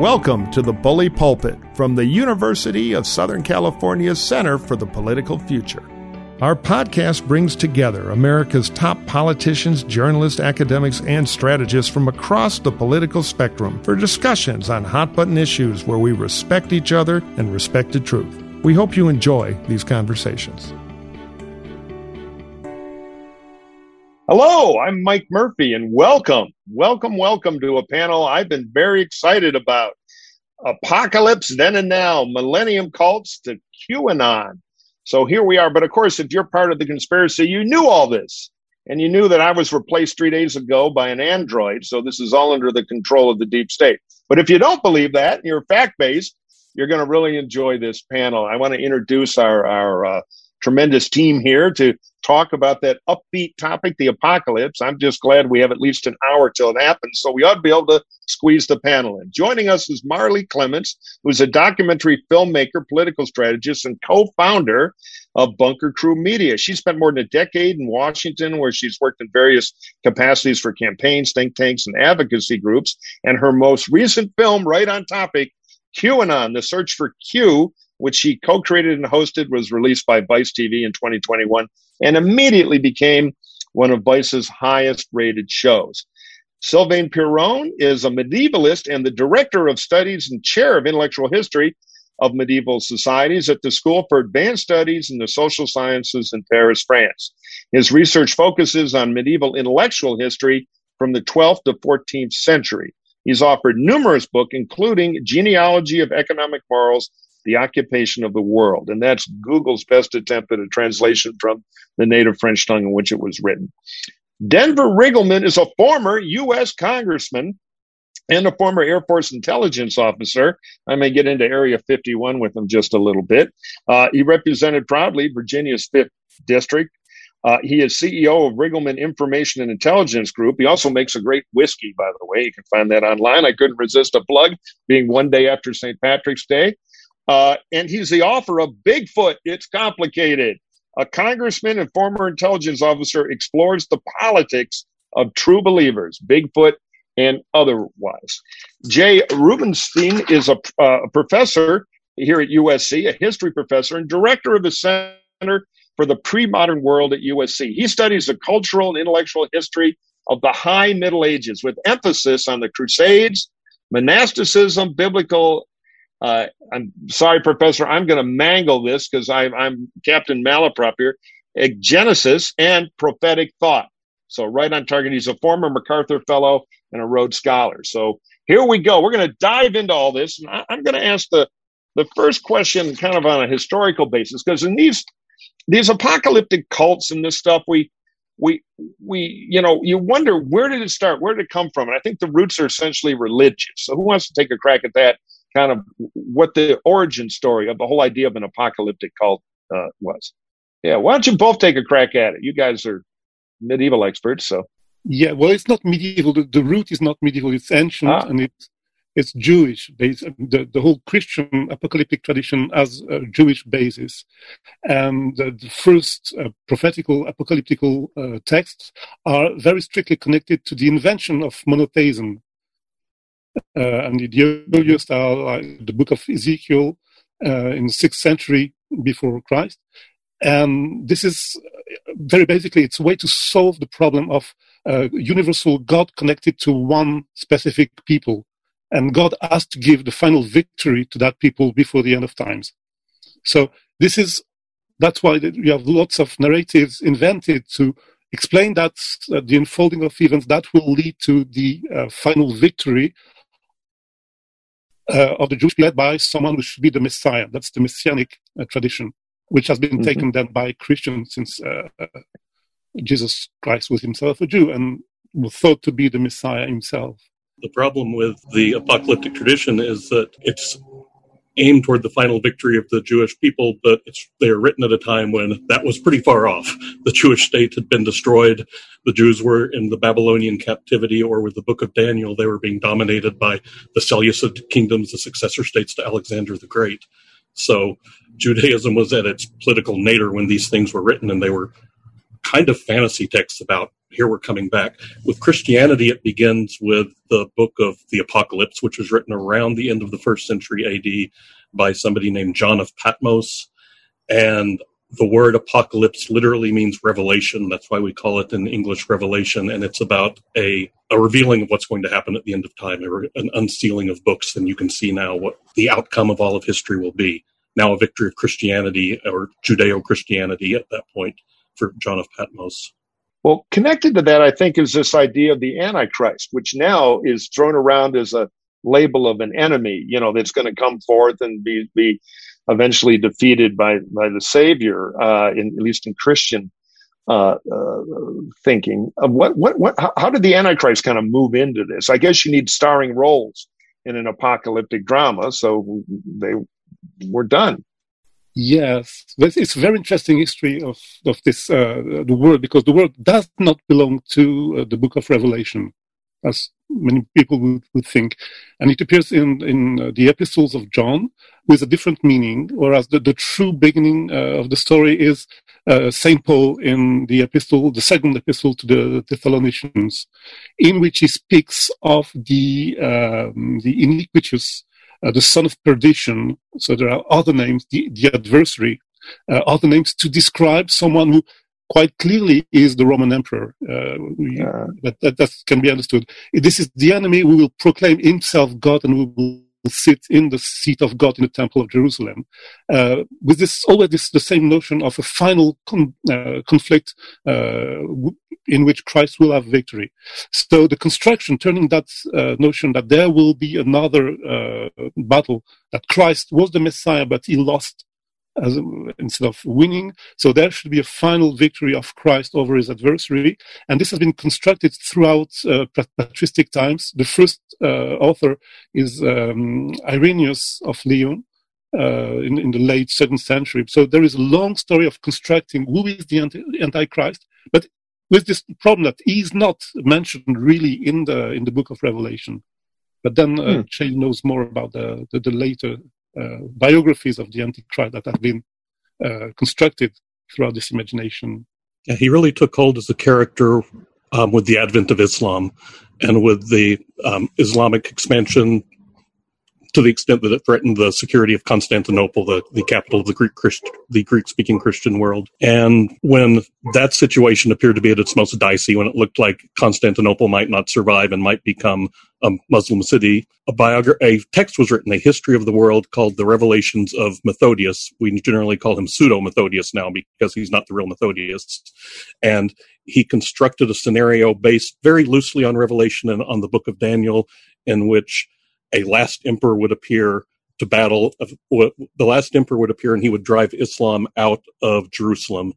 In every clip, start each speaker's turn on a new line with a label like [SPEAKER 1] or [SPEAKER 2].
[SPEAKER 1] Welcome to the Bully Pulpit from the University of Southern California's Center for the Political Future. Our podcast brings together America's top politicians, journalists, academics, and strategists from across the political spectrum for discussions on hot button issues where we respect each other and respect the truth. We hope you enjoy these conversations.
[SPEAKER 2] Hello, I'm Mike Murphy, and welcome, welcome, welcome to a panel I've been very excited about. Apocalypse Then and Now, Millenarian Cults to QAnon. So here we are. But of course, if you're part of the conspiracy, you knew all this. And you knew that I was replaced three days ago by an android. So this is all under the control of the deep state. But if you don't believe that, you're fact based, you're going to really enjoy this panel. I want to introduce our, our uh, tremendous team here to talk about that upbeat topic, the apocalypse. I'm just glad we have at least an hour till it happens, so we ought to be able to squeeze the panel in. Joining us is Marley Clements, who's a documentary filmmaker, political strategist, and co-founder of Bunker Crew Media. She spent more than a decade in Washington, where she's worked in various capacities for campaigns, think tanks, and advocacy groups. And her most recent film, right on topic, QAnon, The Search for Q, which she co-created and hosted, was released by Vice TV in 2021 and immediately became one of Vice's highest rated shows. Sylvain Piron is a medievalist and the director of studies and chair of intellectual history of medieval societies at the School for Advanced Studies in the Social Sciences in Paris, France. His research focuses on medieval intellectual history from the 12th to 14th century. He's offered numerous books, including Genealogy of Economic Morals the occupation of the world. And that's Google's best attempt at a translation from the native French tongue in which it was written. Denver Riggleman is a former U.S. congressman and a former Air Force intelligence officer. I may get into Area 51 with him just a little bit. Uh, he represented proudly Virginia's 5th District. Uh, he is CEO of Riggleman Information and Intelligence Group. He also makes a great whiskey, by the way. You can find that online. I couldn't resist a plug, being one day after St. Patrick's Day. Uh, and he's the author of Bigfoot, It's Complicated. A congressman and former intelligence officer explores the politics of true believers, Bigfoot and otherwise. Jay Rubenstein is a, uh, a professor here at USC, a history professor and director of the Center for the Pre-Modern World at USC. He studies the cultural and intellectual history of the High Middle Ages with emphasis on the Crusades, monasticism, biblical uh, I'm sorry, Professor, I'm going to mangle this because I'm Captain Malaprop here. Genesis and prophetic thought. So right on target. He's a former MacArthur Fellow and a Rhodes Scholar. So here we go. We're going to dive into all this, and I, I'm going to ask the the first question kind of on a historical basis because in these these apocalyptic cults and this stuff we we we you know you wonder where did it start where did it come from and i think the roots are essentially religious so who wants to take a crack at that kind of what the origin story of the whole idea of an apocalyptic cult uh, was. Yeah, why don't you both take a crack at it? You guys are medieval experts, so.
[SPEAKER 3] Yeah, well, it's not medieval. The, the root is not medieval. It's ancient, ah. and it's it's Jewish. The, the whole Christian apocalyptic tradition has a Jewish basis. And the, the first uh, prophetical apocalyptical uh, texts are very strictly connected to the invention of monotheism, and the earliest are like the book of Ezekiel uh, in the sixth century before Christ. And this is very basically it's a way to solve the problem of uh, universal God connected to one specific people. And God has to give the final victory to that people before the end of times. So this is that's why you have lots of narratives invented to explain that uh, the unfolding of events that will lead to the uh, final victory uh, of the Jews led by someone who should be the Messiah. That's the Messianic uh, tradition, which has been mm-hmm. taken then by Christians since uh, uh, Jesus Christ was himself a Jew and was thought to be the Messiah himself.
[SPEAKER 4] The problem with the apocalyptic tradition is that it's aimed toward the final victory of the Jewish people, but they are written at a time when that was pretty far off. The Jewish state had been destroyed. The Jews were in the Babylonian captivity, or with the book of Daniel, they were being dominated by the Seleucid kingdoms, the successor states to Alexander the Great. So Judaism was at its political nadir when these things were written, and they were kind of fantasy texts about here we're coming back. With Christianity, it begins with the book of the Apocalypse, which was written around the end of the first century AD by somebody named John of Patmos. And the word apocalypse literally means revelation. That's why we call it in English revelation. And it's about a, a revealing of what's going to happen at the end of time, an unsealing of books. And you can see now what the outcome of all of history will be. Now, a victory of Christianity or Judeo Christianity at that point for John of Patmos.
[SPEAKER 2] Well, connected to that, I think, is this idea of the Antichrist, which now is thrown around as a label of an enemy, you know, that's going to come forth and be, be eventually defeated by, by the Savior, uh, in, at least in Christian uh, uh, thinking. what, what, what, how, how did the Antichrist kind of move into this? I guess you need starring roles in an apocalyptic drama, so they were done.
[SPEAKER 3] Yes, it's a very interesting history of of this uh, the world because the world does not belong to uh, the Book of Revelation, as many people would, would think, and it appears in in uh, the epistles of John with a different meaning. Whereas the, the true beginning uh, of the story is uh, Saint Paul in the epistle, the second epistle to the Thessalonians, in which he speaks of the um, the iniquitous uh, the son of perdition. So there are other names, the, the adversary, uh, other names to describe someone who quite clearly is the Roman emperor. Uh, we, yeah. that, that, that, can be understood. This is the enemy who will proclaim himself God and who will sit in the seat of God in the Temple of Jerusalem. Uh, with this always this, the same notion of a final con, uh, conflict uh, in which Christ will have victory. So the construction, turning that uh, notion that there will be another uh, battle, that Christ was the Messiah, but he lost as, instead of winning. So there should be a final victory of Christ over his adversary. And this has been constructed throughout uh, patristic times. The first uh, author is um, Irenaeus of Lyon. Uh, in, in, the late second century. So there is a long story of constructing who is the anti- Antichrist, but with this problem that he's not mentioned really in the in the book of Revelation. But then uh, hmm. knows more about the, the, the later biographies of the Antichrist that have been uh, constructed throughout this imagination.
[SPEAKER 4] Yeah, he really took hold as a character um, with the advent of Islam and with the um, Islamic expansion to the extent that it threatened the security of Constantinople, the, the capital of the Greek Christ, the Greek speaking Christian world. And when that situation appeared to be at its most dicey, when it looked like Constantinople might not survive and might become a Muslim city, a, biogra- a text was written, a history of the world called The Revelations of Methodius. We generally call him pseudo Methodius now because he's not the real Methodius. And he constructed a scenario based very loosely on Revelation and on the book of Daniel in which a last emperor would appear to battle. The last emperor would appear and he would drive Islam out of Jerusalem.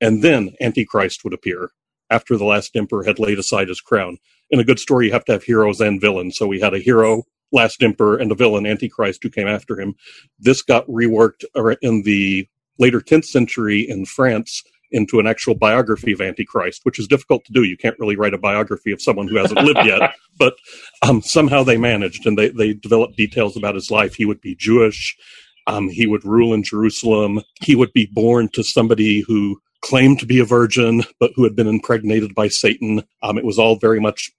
[SPEAKER 4] And then Antichrist would appear after the last emperor had laid aside his crown. In a good story, you have to have heroes and villains. So we had a hero, last emperor, and a villain, Antichrist, who came after him. This got reworked in the later 10th century in France into an actual biography of Antichrist, which is difficult to do. You can't really write a biography of someone who hasn't lived yet, but um, somehow they managed and they, they developed details about his life. He would be Jewish. Um, he would rule in Jerusalem. He would be born to somebody who claimed to be a virgin, but who had been impregnated by Satan. Um, it was all very much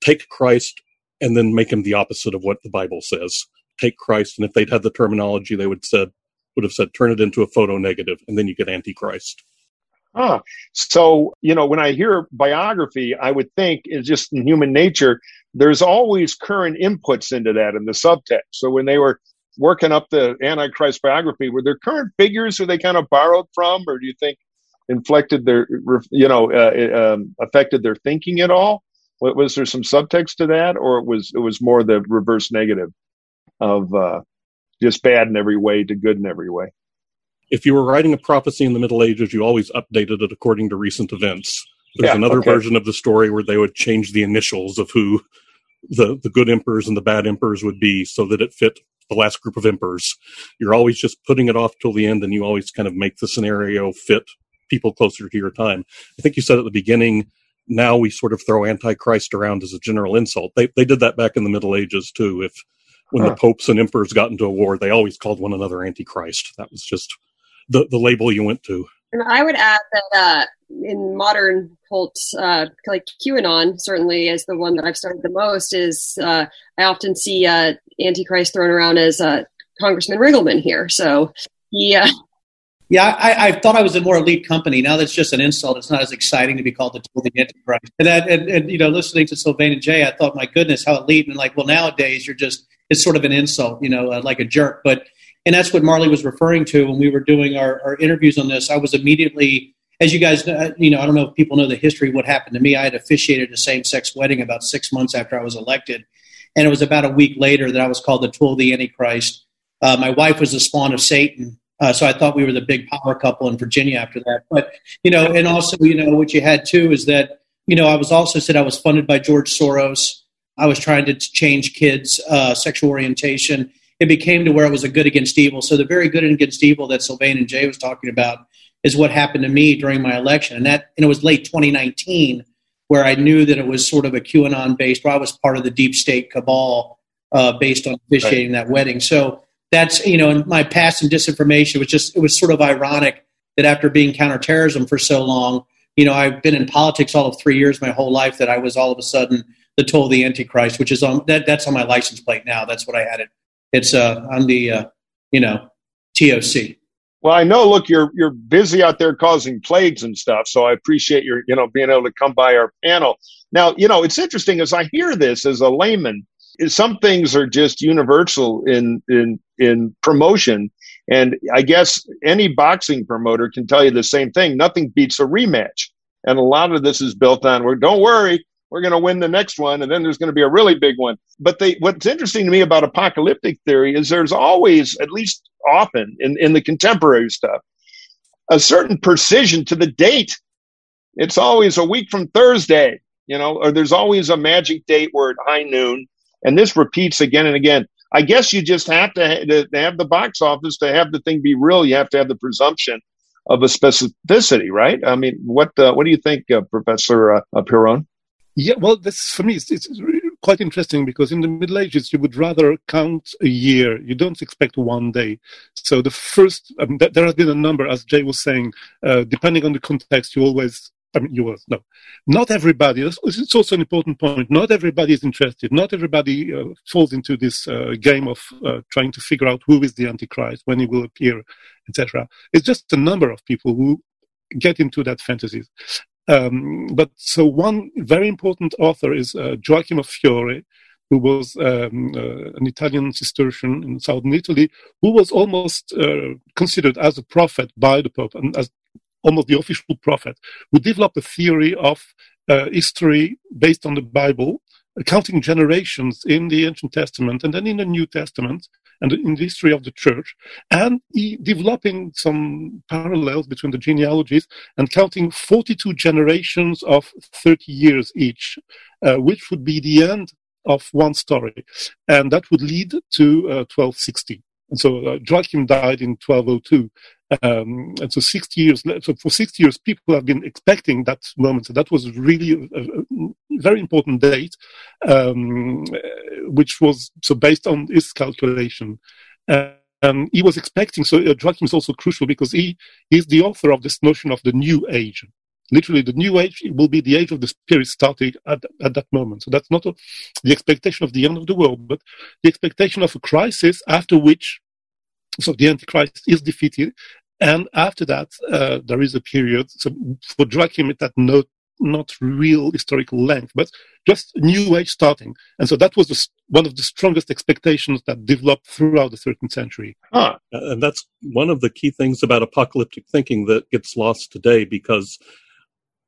[SPEAKER 4] take Christ and then make him the opposite of what the Bible says. Take Christ, and if they'd had the terminology, they would said would have said turn it into a photo negative, and then you get Antichrist.
[SPEAKER 2] Ah, so you know, when I hear biography, I would think it's just in human nature. There's always current inputs into that in the subtext. So when they were working up the Antichrist biography, were there current figures who they kind of borrowed from, or do you think inflected their, you know, uh, um, affected their thinking at all? Was there some subtext to that, or it was it was more the reverse negative of uh, just bad in every way to good in every way?
[SPEAKER 4] If you were writing a prophecy in the Middle Ages, you always updated it according to recent events. There's
[SPEAKER 2] yeah,
[SPEAKER 4] another
[SPEAKER 2] okay.
[SPEAKER 4] version of the story where they would change the initials of who the, the good emperors and the bad emperors would be so that it fit the last group of emperors. You're always just putting it off till the end and you always kind of make the scenario fit people closer to your time. I think you said at the beginning, now we sort of throw antichrist around as a general insult. They, they did that back in the Middle Ages too. If when huh. the popes and emperors got into a war, they always called one another antichrist. That was just the, the label you went to.
[SPEAKER 5] And I would add that uh, in modern cults, uh, like QAnon, certainly is the one that I've studied the most. Is uh, I often see uh, Antichrist thrown around as uh, Congressman Riggleman here. So yeah.
[SPEAKER 6] Yeah, I, I, thought I was a more elite company. Now that's just an insult. It's not as exciting to be called the tool the Antichrist. And that, and, and, you know, listening to Sylvain and Jay, I thought, my goodness, how elite. And like, well, nowadays you're just, it's sort of an insult, you know, uh, like a jerk. But, and that's what Marley was referring to when we were doing our, our interviews on this. I was immediately, as you guys, uh, you know, I don't know if people know the history what happened to me. I had officiated a same sex wedding about six months after I was elected. And it was about a week later that I was called the tool of the Antichrist. Uh, my wife was the spawn of Satan uh, so I thought we were the big power couple in Virginia after that. But, you know, and also, you know, what you had too is that, you know, I was also said I was funded by George Soros. I was trying to change kids' uh, sexual orientation. It became to where it was a good against evil. So the very good against evil that Sylvain and Jay was talking about is what happened to me during my election. And that, and it was late 2019 where I knew that it was sort of a QAnon based, where I was part of the deep state cabal uh, based on officiating right. that wedding. So, that's you know in my past and disinformation was just it was sort of ironic that after being counterterrorism for so long you know i've been in politics all of three years my whole life that i was all of a sudden the toll of the antichrist which is on that that's on my license plate now that's what i had it it's uh on the uh you know toc
[SPEAKER 2] well i know look you're you're busy out there causing plagues and stuff so i appreciate your you know being able to come by our panel. Now you know it's interesting as i hear this as a layman some things are just universal in in in promotion and i guess any boxing promoter can tell you the same thing. Nothing beats a rematch and a lot of this is built on where don't worry we're going to win the next one and then there's going to be a really big one but they what's interesting to me about apocalyptic theory is there's always at least often in, in the contemporary stuff a certain precision to the date it's always a week from thursday you know or there's always a magic date where at high noon and this repeats again and again. I guess you just have to, to have the box office to have the thing be real. You have to have the presumption of a specificity, right? I mean, what uh, what do you think, uh, Professor uh, Piron?
[SPEAKER 3] Yeah, well, this for me it's, it's quite interesting because in the Middle Ages you would rather count a year. You don't expect one day. So the first, um, th- there has been a number, as Jay was saying, uh, depending on the context, you always I mean, you will no, not everybody. It's also an important point. Not everybody is interested. Not everybody uh, falls into this uh, game of uh, trying to figure out who is the Antichrist, when he will appear, etc. It's just a number of people who get into that fantasy. Um, but so one very important author is uh, Joachim of Fiore, who was um, uh, an Italian Cistercian in southern Italy, who was almost uh, considered as a prophet by the Pope and as almost the official prophet, who developed a theory of uh, history based on the Bible, counting generations in the Ancient Testament and then in the New Testament and in the history of the church, and he developing some parallels between the genealogies and counting 42 generations of 30 years each, uh, which would be the end of one story. And that would lead to uh, 1260. And so uh, Joachim died in 1202. Um, and so 60 years, so for 60 years, people have been expecting that moment. So that was really a, a very important date, um, which was so based on his calculation. Uh, he was expecting, so uh, Joachim is also crucial because he is the author of this notion of the new age. Literally, the new age will be the age of the spirit starting at, at that moment. So that's not a, the expectation of the end of the world, but the expectation of a crisis after which so the Antichrist is defeated and after that, uh, there is a period. So for Joachim, that not not real historical length, but just new age starting. And so that was the, one of the strongest expectations that developed throughout the 13th century.
[SPEAKER 4] Huh. And that's one of the key things about apocalyptic thinking that gets lost today because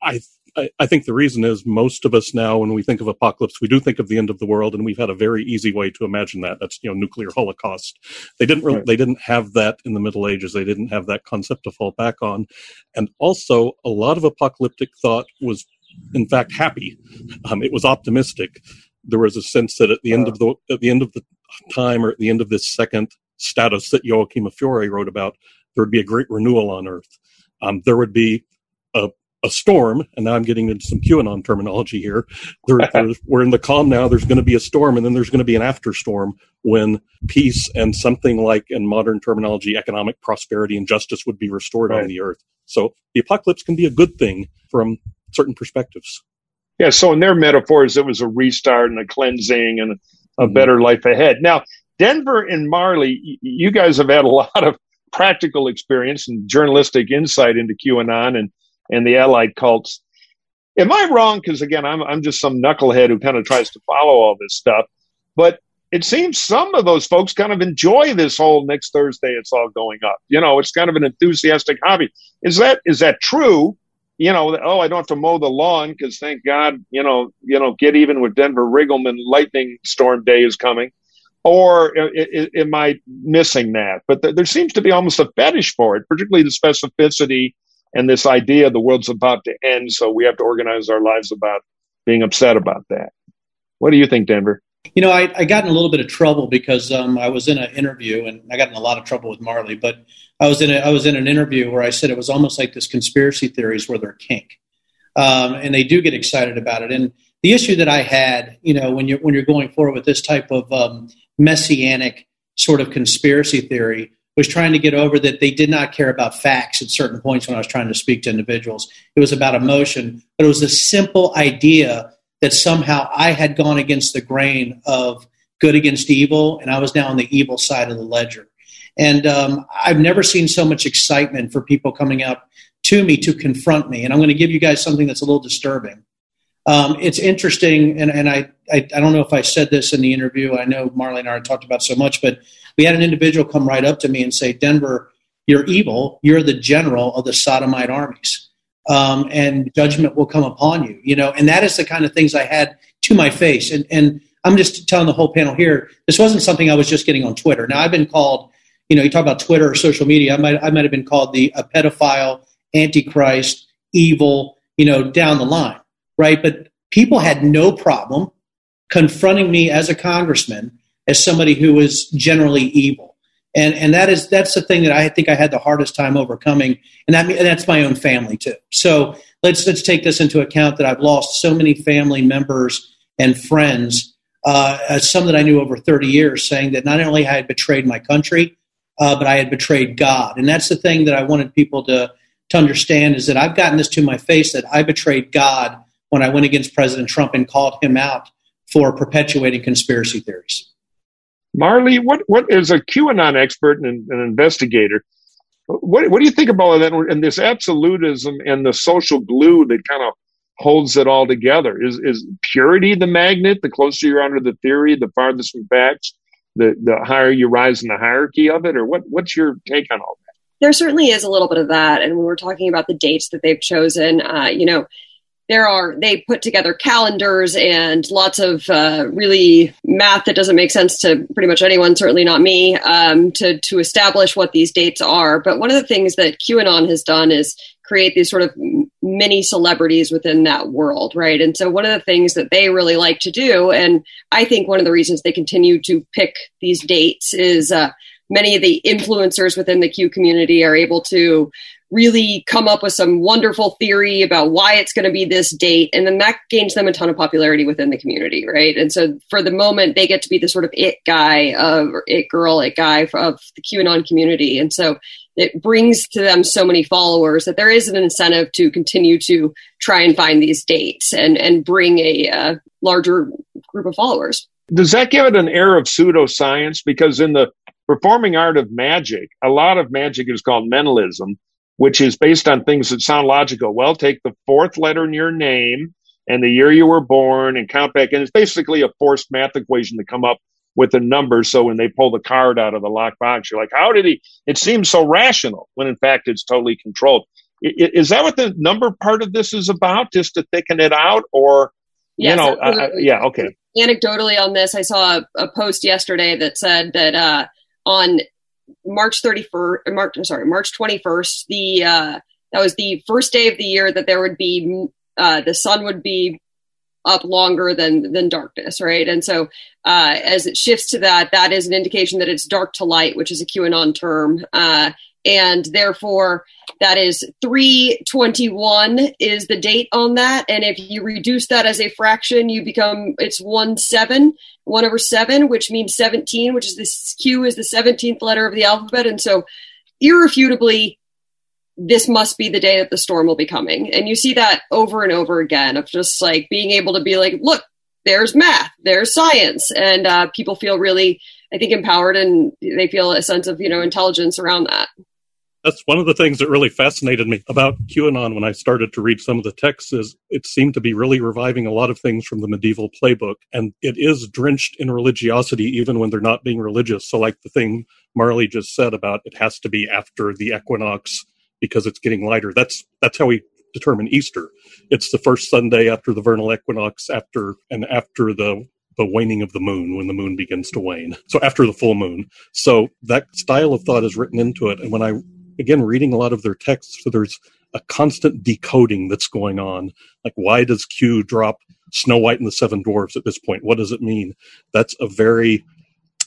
[SPEAKER 4] I I, I, think the reason is most of us now, when we think of apocalypse, we do think of the end of the world, and we've had a very easy way to imagine that. That's you know nuclear holocaust. They didn't really, right. they didn't have that in the Middle Ages. They didn't have that concept to fall back on, and also a lot of apocalyptic thought was, in fact, happy. Um, it was optimistic. There was a sense that at the end of the at the end of the time, or at the end of this second status that Joachim of Fiore wrote about, there would be a great renewal on Earth. Um, there would be a a storm, and now I'm getting into some QAnon terminology here. There, we're in the calm now. There's going to be a storm, and then there's going to be an after storm when peace and something like, in modern terminology, economic prosperity and justice would be restored right. on the earth. So the apocalypse can be a good thing from certain perspectives.
[SPEAKER 2] Yeah. So in their metaphors, it was a restart and a cleansing and a mm-hmm. better life ahead. Now, Denver and Marley, you guys have had a lot of practical experience and journalistic insight into QAnon and and the allied cults. Am I wrong? Because again, I'm I'm just some knucklehead who kind of tries to follow all this stuff, but it seems some of those folks kind of enjoy this whole next Thursday it's all going up. You know, it's kind of an enthusiastic hobby. Is that is that true? You know, oh, I don't have to mow the lawn because thank God, you know, you know, get even with Denver Riggleman lightning storm day is coming. Or uh, am I missing that? But there seems to be almost a fetish for it, particularly the specificity and this idea the world's about to end, so we have to organize our lives about being upset about that. What do you think, Denver?
[SPEAKER 6] You know, I, I got in a little bit of trouble because um, I was in an interview, and I got in a lot of trouble with Marley. But I was in a, I was in an interview where I said it was almost like this conspiracy theories where they're kink, um, and they do get excited about it. And the issue that I had, you know, when you're when you're going forward with this type of um, messianic sort of conspiracy theory, was trying to get over that they did not care about facts at certain points when I was trying to speak to individuals. It was about emotion, but it was a simple idea that somehow I had gone against the grain of good against evil, and I was now on the evil side of the ledger. And um, I've never seen so much excitement for people coming up to me to confront me. And I'm going to give you guys something that's a little disturbing. Um, it's interesting, and, and I, I, I don't know if I said this in the interview. I know Marley and I talked about so much, but we had an individual come right up to me and say, Denver, you're evil. You're the general of the sodomite armies. Um, and judgment will come upon you, you know, and that is the kind of things I had to my face. And, and I'm just telling the whole panel here, this wasn't something I was just getting on Twitter. Now I've been called, you know, you talk about Twitter or social media. I might, I might have been called the a pedophile, antichrist, evil, you know, down the line, right? But people had no problem confronting me as a congressman as somebody who was generally evil. And, and that is that's the thing that I think I had the hardest time overcoming, and that and that's my own family too. So let's let's take this into account that I've lost so many family members and friends, uh, some that I knew over 30 years, saying that not only I had betrayed my country, uh, but I had betrayed God. And that's the thing that I wanted people to to understand is that I've gotten this to my face that I betrayed God when I went against President Trump and called him out for perpetuating conspiracy theories.
[SPEAKER 2] Marley, what what is a QAnon expert and an investigator? What what do you think about that and this absolutism and the social glue that kind of holds it all together? Is is purity the magnet? The closer you're under the theory, the farthest from facts, the the higher you rise in the hierarchy of it, or what? What's your take on all that?
[SPEAKER 5] There certainly is a little bit of that, and when we're talking about the dates that they've chosen, uh, you know there are they put together calendars and lots of uh, really math that doesn't make sense to pretty much anyone certainly not me um, to to establish what these dates are. But one of the things that qanon has done is create these sort of mini celebrities within that world right? And so one of the things that they really like to do and i think one of the reasons they continue to pick these dates is uh, many of the influencers within the q community are able to really come up with some wonderful theory about why it's going to be this date and then that gains them a ton of popularity within the community right? And so for the moment they get to be the sort of it guy of or it girl it guy of the qanon community. And so it brings to them so many followers that there is an incentive to continue to try and find these dates and and bring a uh, larger group of followers.
[SPEAKER 2] Does that give it an air of pseudoscience? Because in the performing art of magic a lot of magic is called mentalism which is based on things that sound logical. Well, take the fourth letter in your name and the year you were born and count back. And it's basically a forced math equation to come up with a number. So when they pull the card out of the locked box, you're like, how did he? It seems so rational when in fact it's totally controlled. Is that what the number part of this is about? Just to thicken it out or, yes, you know, uh, yeah, okay.
[SPEAKER 5] Anecdotally on this, I saw a, a post yesterday that said that, uh, on March 31st, uh, March, I'm sorry, March 21st, the, uh, that was the first day of the year that there would be, uh, the sun would be up longer than than darkness, right? And so uh, as it shifts to that, that is an indication that it's dark to light, which is a QAnon term. Uh, and therefore that is 321 is the date on that and if you reduce that as a fraction you become it's 1 7 1 over 7 which means 17 which is this q is the 17th letter of the alphabet. And so irrefutably this must be the day that the storm will be coming. And you see that over and over again of just like being able to be like look there's math there's science. And uh, people feel really i think empowered and they feel a sense of you know intelligence around that
[SPEAKER 4] that's one of the things that really fascinated me about QAnon when I started to read some of the texts is it seemed to be really reviving a lot of things from the medieval playbook. And it is drenched in religiosity even when they're not being religious. So like the thing Marley just said about it has to be after the equinox because it's getting lighter. That's that's how we determine Easter. It's the first Sunday after the vernal equinox after and after the the waning of the moon when the moon begins to wane. So after the full moon. So that style of thought is written into it. And when I again reading a lot of their texts so there's a constant decoding that's going on. Like why does q drop snow white and the seven dwarfs at this point? What does it mean? That's a very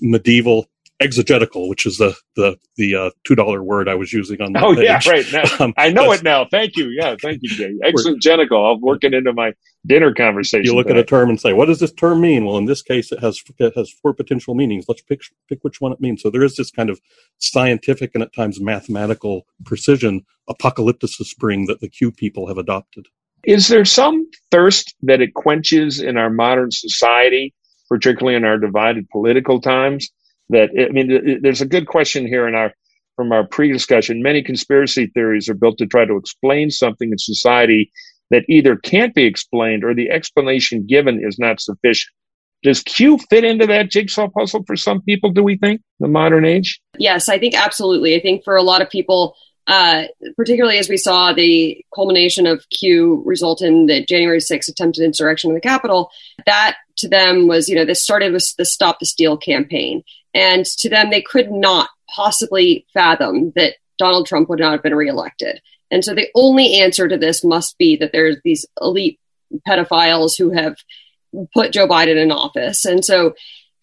[SPEAKER 4] medieval exegetical, which is the the the uh, two dollar word I was using on.
[SPEAKER 2] oh
[SPEAKER 4] page.
[SPEAKER 2] yeah, right. Now, um, I know it now. Thank you. Yeah, thank you, Jay. Exegetical. I'll work it into my dinner conversation.
[SPEAKER 4] You look
[SPEAKER 2] today.
[SPEAKER 4] at a term and say, "What does this term mean?" Well, in this case, it has it has four potential meanings. Let's pick pick which one it means. So there is this kind of scientific and at times mathematical precision apocalyptic spring that the Q people have adopted.
[SPEAKER 2] Is there some thirst that it quenches in our modern society, particularly in our divided political times? That I mean, there's a good question here in our from our pre-discussion. Many conspiracy theories are built to try to explain something in society that either can't be explained or the explanation given is not sufficient. Does Q fit into that jigsaw puzzle for some people? Do we think the modern age?
[SPEAKER 5] Yes, I think absolutely. I think for a lot of people, uh, particularly as we saw the culmination of Q result in the January 6th attempted insurrection in the Capitol, that to them was, you know, this started with the Stop the Steal campaign. And to them, they could not possibly fathom that Donald Trump would not have been reelected. And so the only answer to this must be that there's these elite pedophiles who have put Joe Biden in office. And so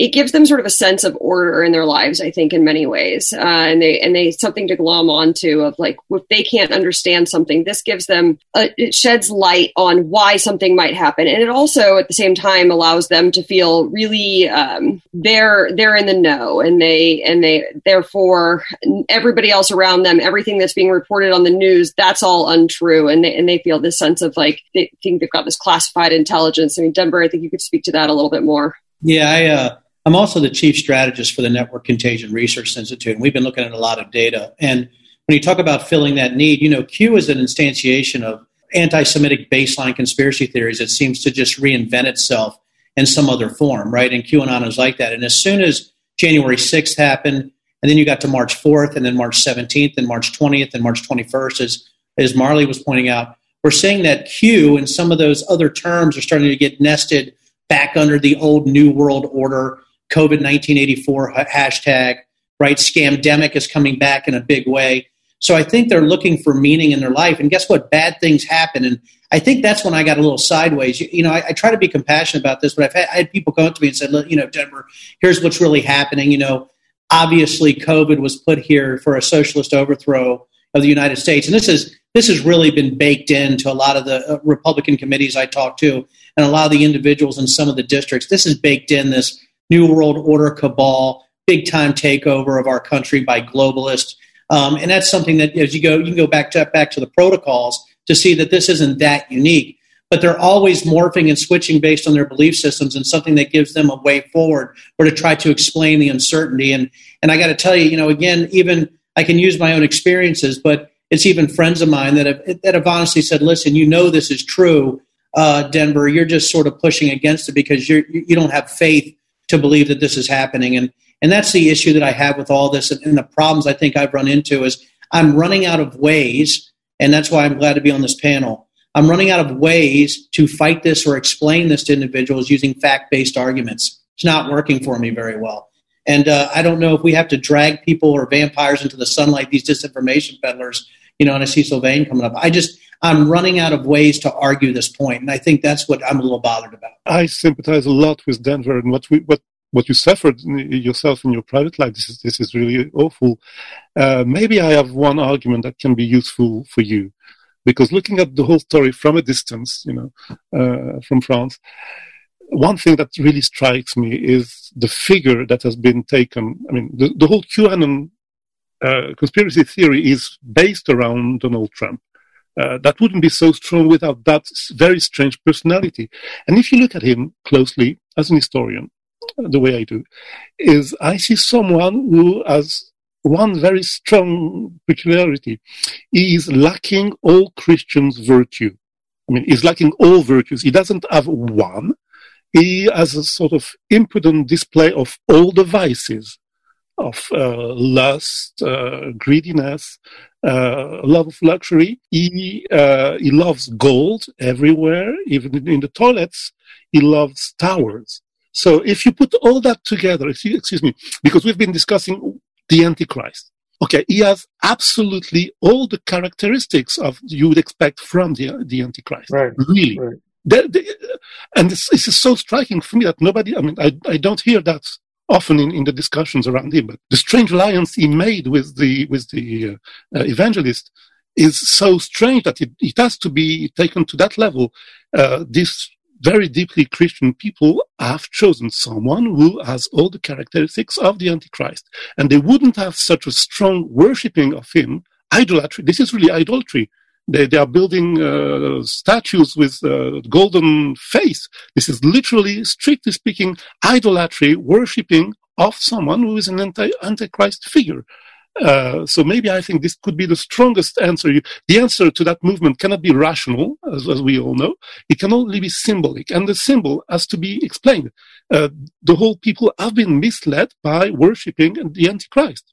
[SPEAKER 5] it gives them sort of a sense of order in their lives, I think, in many ways, uh, and they and they something to glom onto of like if they can't understand something, this gives them a, it sheds light on why something might happen, and it also at the same time allows them to feel really um, they're they're in the know, and they and they therefore everybody else around them, everything that's being reported on the news, that's all untrue, and they and they feel this sense of like they think they've got this classified intelligence. I mean, Denver, I think you could speak to that a little bit more.
[SPEAKER 6] Yeah, I. Uh I'm also the chief strategist for the Network Contagion Research Institute, and we've been looking at a lot of data. And when you talk about filling that need, you know, Q is an instantiation of anti Semitic baseline conspiracy theories that seems to just reinvent itself in some other form, right? And QAnon is like that. And as soon as January 6th happened, and then you got to March 4th, and then March 17th, and March 20th, and March 21st, as, as Marley was pointing out, we're seeing that Q and some of those other terms are starting to get nested back under the old New World Order COVID 1984 hashtag, right? Scamdemic is coming back in a big way. So I think they're looking for meaning in their life. And guess what? Bad things happen. And I think that's when I got a little sideways. You, you know, I, I, try to be compassionate about this, but I've had, I had people come up to me and said, you know, Denver, here's what's really happening. You know, obviously COVID was put here for a socialist overthrow of the United States. And this is this has really been baked into a lot of the uh, Republican committees I talk to and a lot of the individuals in some of the districts. This is baked in this New World Order cabal, big time takeover of our country by globalists. Um, and that's something that as you go, you can go back to back to the protocols to see that this isn't that unique. But they're always morphing and switching based on their belief systems and something that gives them a way forward or to try to explain the uncertainty. And and I got to tell you, you know, again, even I can use my own experiences, but it's even friends of mine that have that have honestly said, "Listen, you know this is true, uh, Denver. You're just sort of pushing against it because you're you don't have faith to believe that this is happening. And and that's the issue that I have with all this, and, and the problems I think I've run into is I'm running out of ways, and that's why I'm glad to be on this panel. I'm running out of ways to fight this or explain this to individuals using fact based arguments. It's not working for me very well. And uh, I don't know if we have to drag people or vampires into the sunlight, these disinformation peddlers, you know, and I see Sylvain coming up. I just, I'm running out of ways to argue this point, and I think that's what I'm a little bothered about.
[SPEAKER 3] I sympathize a lot with Denver and what we what what you suffered yourself in your private life. This is this is really awful. Uh, maybe I have one argument that can be useful for you, because looking at the whole story from a distance, you know, uh, from France, one thing that really strikes me is the figure that has been taken. I mean, the, the whole QAnon uh, conspiracy theory is based around Donald Trump. Uh, that wouldn't be so strong without that very strange personality. And if you look at him closely as an historian, the way I do, is I see someone who has one very strong peculiarity. He is lacking all Christians' virtue. I mean, he's lacking all virtues. He doesn't have one. He has a sort of impudent display of all the vices of uh, lust, uh, greediness, uh, love of luxury. He uh, he loves gold everywhere, even in the toilets. He loves towers. So if you put all that together, you, excuse me, because we've been discussing the Antichrist. Okay, he has absolutely all the characteristics of you would expect from the the Antichrist.
[SPEAKER 2] Right.
[SPEAKER 3] Really.
[SPEAKER 2] Right.
[SPEAKER 3] The, the, and this, this, is so striking for me that nobody, I mean, I, I don't hear that often in, in the discussions around him, but the strange alliance he made with the, with the uh, uh, evangelist is so strange that it, it has to be taken to that level. Uh, very deeply Christian people have chosen someone who has all the characteristics of the Antichrist. And they wouldn't have such a strong worshipping of him, idolatry. This is really idolatry. They, they are building uh, statues with uh, golden face. This is literally, strictly speaking, idolatry, worshipping of someone who is an anti- antichrist figure. Uh, so maybe I think this could be the strongest answer. The answer to that movement cannot be rational, as, as we all know. It can only be symbolic, and the symbol has to be explained. Uh, the whole people have been misled by worshipping the Antichrist,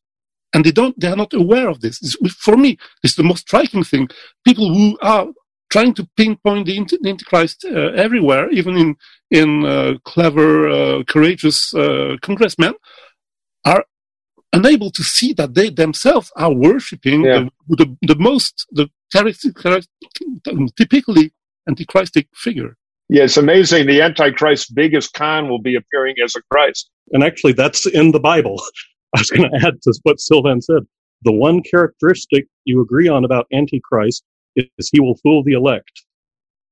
[SPEAKER 3] and they don't. They are not aware of this. this for me, it's the most striking thing. People who are trying to pinpoint the, Antichrist uh, everywhere, even in in uh, clever, uh, courageous uh, congressmen, are unable to see that they themselves are worshipping yeah. the, the, the, most, the typically antichristic figure.
[SPEAKER 2] Yeah, it's amazing. The Antichrist's biggest con will be appearing as a Christ.
[SPEAKER 4] And actually, that's in the Bible. I was going to add to what Sylvain said. The one characteristic you agree on about Antichrist is he will fool the elect.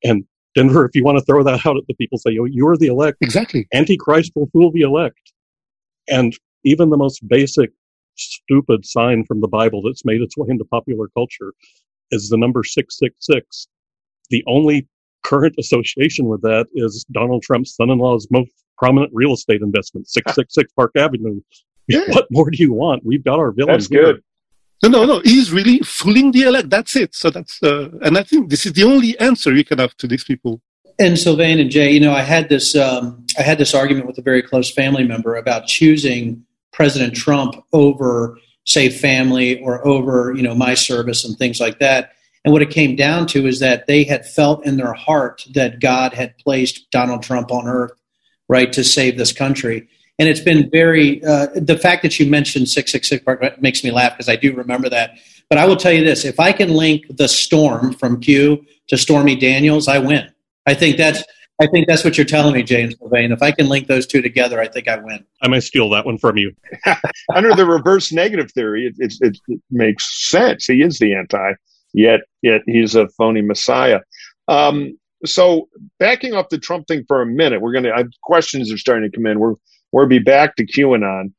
[SPEAKER 4] And Denver, if you want to throw that out at the people, say, oh, you're the elect.
[SPEAKER 3] Exactly.
[SPEAKER 4] Antichrist will fool the elect. And even the most basic, stupid sign from the Bible that's made its way into popular culture is the number 666. The only current association with that is Donald Trump's son in law's most prominent real estate investment, 666 Park Avenue. Yeah. What more do you want? We've got our villain.
[SPEAKER 2] That's good.
[SPEAKER 3] No, no, no. He's really fooling the elect. That's it. So that's, uh, and I think this is the only answer you can have to these people
[SPEAKER 6] and Sylvain and Jay, you know, I had this um, I had this argument with a very close family member about choosing President Trump over, say, family or over, you know, my service and things like that. And what it came down to is that they had felt in their heart that God had placed Donald Trump on earth, right, to save this country. And it's been very, uh, the fact that you mentioned 666 Park makes me laugh because I do remember that. But I will tell you this if I can link the storm from Q to Stormy Daniels, I win. I think that's I think that's what you're telling me, James Sylvain. If I can link those two together, I think I win.
[SPEAKER 4] I might steal that one from you.
[SPEAKER 2] Under the reverse negative theory, it, it, it, it, makes sense. He is the anti, yet yet he's a phony messiah. Um, so backing up the Trump thing for a minute, we're gonna questions are starting to come in. We're we'll be back to QAnon.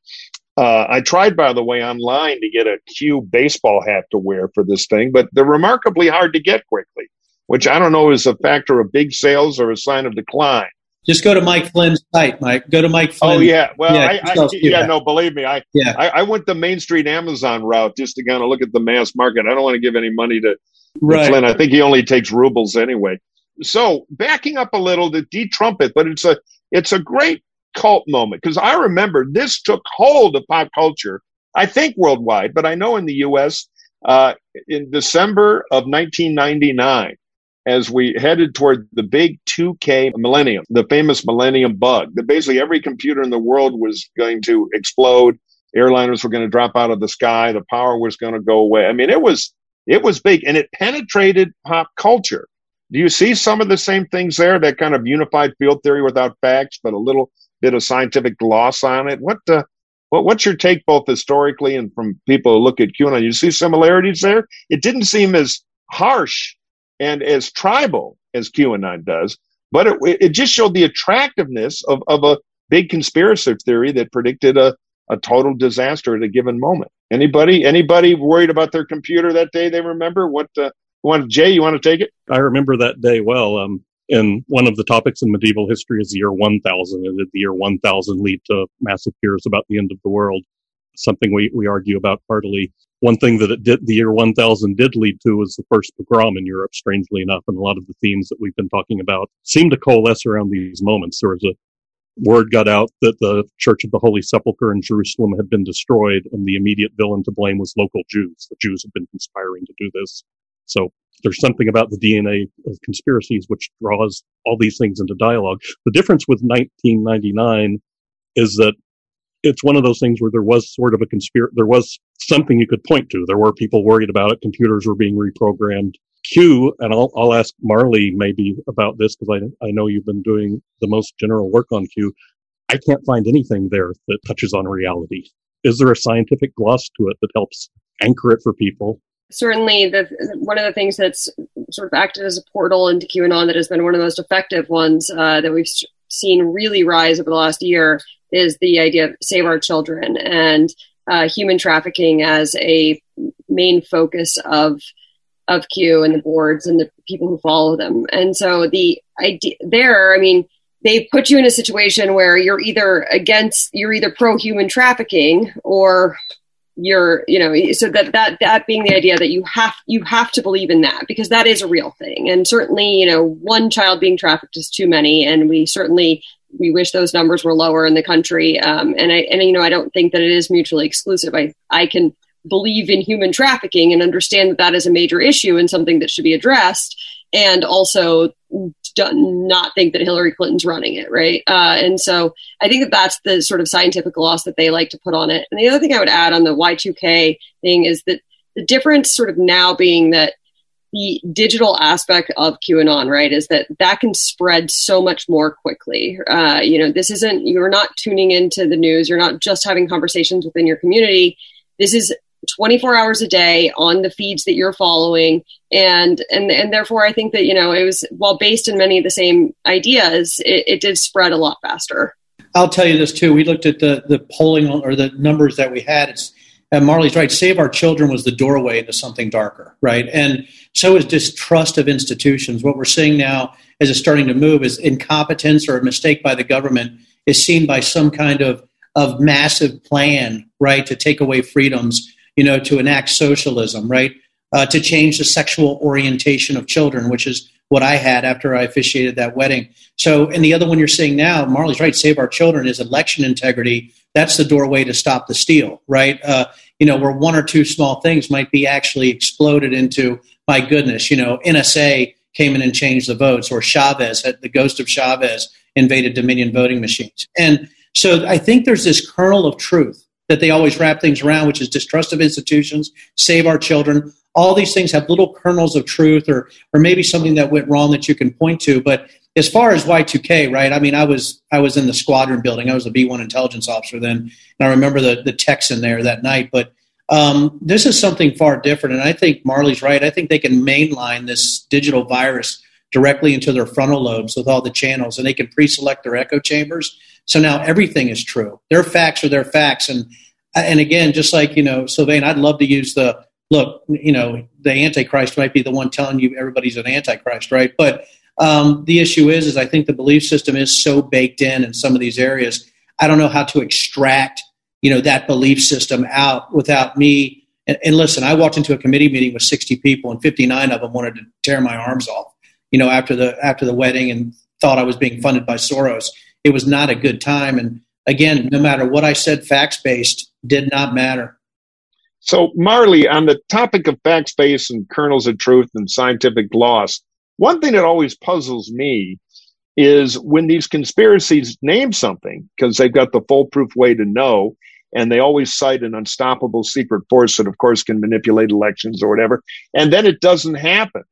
[SPEAKER 2] Uh, I tried, by the way, online to get a Q baseball hat to wear for this thing, but they're remarkably hard to get quickly which I don't know is a factor of big sales or a sign of decline.
[SPEAKER 6] Just go to Mike Flynn's site, Mike. Go to Mike Flynn.
[SPEAKER 2] Oh yeah, well, yeah, I, I, yeah no, believe me, I, yeah. I, I went the Main Street Amazon route just to kind of look at the mass market. I don't want to give any money to, right. to Flynn. I think he only takes rubles anyway. So backing up a little to de-Trump it, but it's a it's a great cult moment because I remember this took hold of pop culture. I think worldwide, but I know in the U.S. Uh, in December of 1999 as we headed toward the big 2K millennium, the famous millennium bug, that basically every computer in the world was going to explode. Airliners were going to drop out of the sky. The power was going to go away. I mean, it was, It was big and it penetrated pop culture. Do you see some of the same things there? That kind of unified field theory without facts, but a little bit of scientific gloss on it. What uh, what what's your take both historically and from people who look at QAnon? You see similarities there? It didn't seem as harsh and as tribal as QAnon does, but it it just showed the attractiveness of of a big conspiracy theory that predicted a a total disaster at a given moment. Anybody anybody worried about their computer that day? They remember what? Uh, want Jay? You want to take it?
[SPEAKER 4] I remember that day well. Um, and one of the topics in medieval history is the year 1000. And did the year 1000 lead to massive fears about the end of the world? Something we, we argue about heartily. One thing that it did, the year 1000 did lead to was the first pogrom in Europe, strangely enough. And a lot of the themes that we've been talking about seem to coalesce around these moments. There was a word got out that the Church of the Holy Sepulchre in Jerusalem had been destroyed, and the immediate villain to blame was local Jews. The Jews had been conspiring to do this. So there's something about the DNA of conspiracies which draws all these things into dialogue. The difference with 1999 is that it's one of those things where there was sort of a conspiracy, there was something you could point to. There were people worried about it. Computers were being reprogrammed. Q, and I'll, I'll ask Marley maybe about this because I, I know you've been doing the most general work on Q. I can't find anything there that touches on reality. Is there a scientific gloss to it that helps anchor it for people?
[SPEAKER 5] Certainly the one of the things that's sort of acted as a portal into QAnon that has been one of the most effective ones uh, that we've seen really rise over the last year is the idea of save our children and uh, human trafficking as a main focus of of Q and the boards and the people who follow them. And so the idea there, I mean, they put you in a situation where you're either against, you're either pro human trafficking or you're you know so that that that being the idea that you have you have to believe in that because that is a real thing. And certainly you know one child being trafficked is too many. And we certainly we wish those numbers were lower in the country. Um, and i and you know i don't think that it is mutually exclusive. I i can believe in human trafficking and understand that that is a major issue and something that should be addressed. And also not think that Hillary Clinton's running it, right? Uh, and so I think that that's the sort of scientific gloss that they like to put on it. And the other thing I would add on the Y2K thing is that the difference sort of now being that the digital aspect of QAnon, right, is that that can spread so much more quickly. Uh, you know, this isn't, you're not tuning into the news, you're not just having conversations within your community. This is 24 hours a day on the feeds that you're following. And and and therefore i think that you know it was while based in many of the same ideas it, it did spread a lot faster.
[SPEAKER 6] I'll tell you this too. We looked at the the polling or the numbers that we had. It's and marley's right. Save our children was the doorway into something darker right? And so is distrust of institutions. What we're seeing now as it's starting to move is incompetence or a mistake by the government is seen by some kind of of massive plan right to take away freedoms you know, to enact socialism, right? Uh, to change the sexual orientation of children, which is what I had after I officiated that wedding. So, and the other one you're seeing now, Marley's right, Save Our Children is election integrity. That's the doorway to stop the steal, right? Uh, you know, where one or two small things might be actually exploded into, my goodness, you know, NSA came in and changed the votes, or Chavez, the ghost of Chavez, invaded Dominion voting machines. And so I think there's this kernel of truth that they always wrap things around, which is distrust of institutions, save our children. All these things have little kernels of truth or or maybe something that went wrong that you can point to. But as far as Y2K, right? I mean, I was I was in the squadron building. I was a B1 intelligence officer then, and I remember the the in there that night. But um, this is something far different, and I think Marley's right. I think they can mainline this digital virus directly into their frontal lobes with all the channels, and they can pre-select their echo chambers so now everything is true. Their facts are their facts. And, and again, just like, you know, Sylvain, I'd love to use the, look, you know, the Antichrist might be the one telling you everybody's an Antichrist, right? But um, the issue is, is I think the belief system is so baked in in some of these areas. I don't know how to extract, you know, that belief system out without me. And, and listen, I walked into a committee meeting with 60 people, and 59 of them wanted to tear my arms off, you know, after the after the wedding, and thought I was being funded by Soros it was not a good time. And again, no matter what I said, facts based did not matter.
[SPEAKER 2] So, Marley, on the topic of facts based and kernels of truth and scientific loss, one thing that always puzzles me is when these conspiracies name something, because they've got the foolproof way to know, and they always cite an unstoppable secret force that, of course, can manipulate elections or whatever. And then it doesn't happen.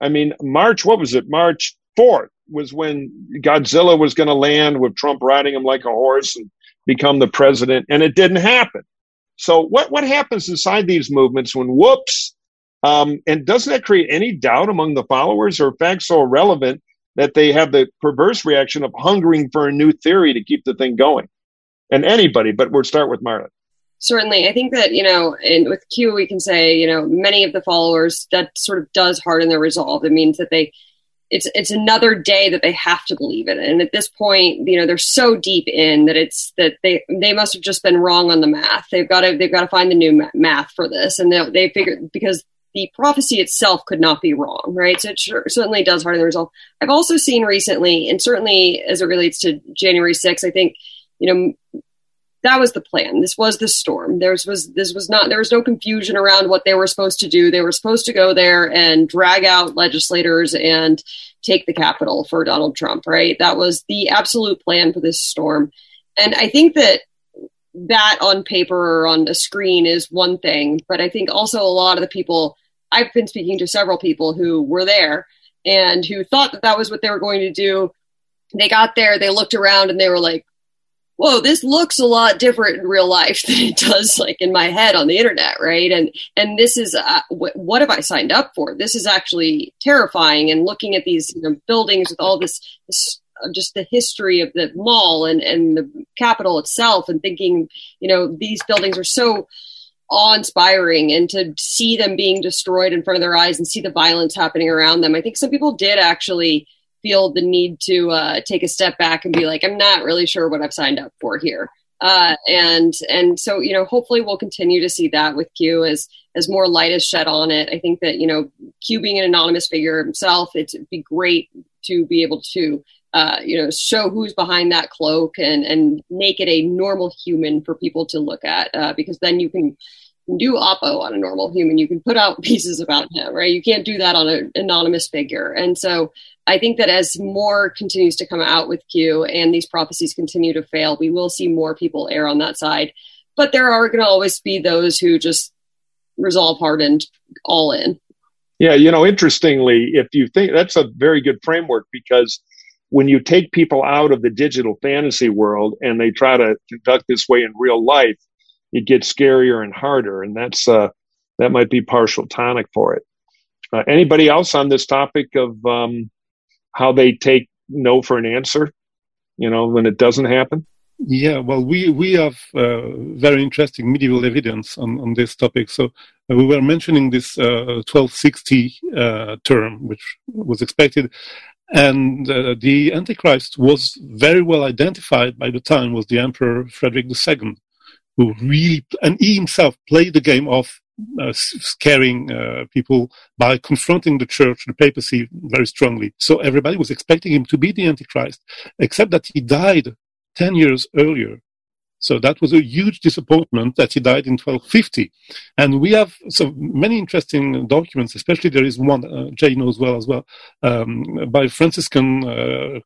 [SPEAKER 2] I mean, March, what was it? March 4th was when Godzilla was going to land with Trump riding him like a horse and become the president, and it didn't happen. So, what, what happens inside these movements when whoops? Um, and doesn't that create any doubt among the followers, or facts so irrelevant that they have the perverse reaction of hungering for a new theory to keep the thing going? and anybody, but we'll start with Marley.
[SPEAKER 5] Certainly. I think that, you know, and with Q, we can say, you know, many of the followers that sort of does harden their resolve. It means that they, it's, it's another day that they have to believe it. And at this point, you know, they're so deep in that it's that they, they must have just been wrong on the math. They've got to, they've got to find the new math for this. And they, they figure because the prophecy itself could not be wrong, right? So it sure, certainly does harden the resolve. I've also seen recently, and certainly as it relates to January 6th, I think, you know, that was the plan. This was the storm. There was this was not there was no confusion around what they were supposed to do. They were supposed to go there and drag out legislators and take the Capitol for Donald Trump, right? That was the absolute plan for this storm. And I think that that on paper or on a screen is one thing, but I think also a lot of the people I've been speaking to several people who were there and who thought that that was what they were going to do. They got there, they looked around and they were like, whoa, this looks a lot different in real life than it does like in my head on the internet, right? And and this is uh, wh- what have I signed up for? This is actually terrifying. And looking at these you know, buildings with all this, this uh, just the history of the mall and and the Capitol itself, and thinking, you know, these buildings are so awe-inspiring and to see them being destroyed in front of their eyes and see the violence happening around them i think some people did actually feel the need to uh, take a step back and be like, I'm not really sure what I've signed up for here. Uh, and and so you know, hopefully we'll continue to see that with Q as as more light is shed on it. I think that you know, Q being an anonymous figure himself, it'd be great to be able to uh, you know show who's behind that cloak and and make it a normal human for people to look at uh, because then you can do oppo on a normal human you can put out pieces about him right you can't do that on an anonymous figure and so I think that as more continues to come out with Q and these prophecies continue to fail, we will see more people err on that side. But there are going to always be those who just resolve hardened all in.
[SPEAKER 2] Yeah, you know, interestingly, if you think that's a very good framework because when you take people out of the digital fantasy world and they try to conduct this way in real life, it gets scarier and harder, and that's uh, that might be partial tonic for it. Uh, anybody else on this topic of um, how they take no for an answer, you know, when it doesn't happen?
[SPEAKER 3] Yeah, well, we we have uh, very interesting medieval evidence on, on this topic. So uh, we were mentioning this uh, 1260 uh, term, which was expected, and uh, the Antichrist was very well identified by the time was the Emperor Frederick II, who really and he himself played the game of uh, scaring uh, people by confronting the church, the papacy, very strongly. So everybody was expecting him to be the Antichrist, except that he died 10 years earlier. So that was a huge disappointment that he died in 1250. And we have so many interesting documents, especially there is one, uh, Jay knows well as well, um, by Franciscan uh,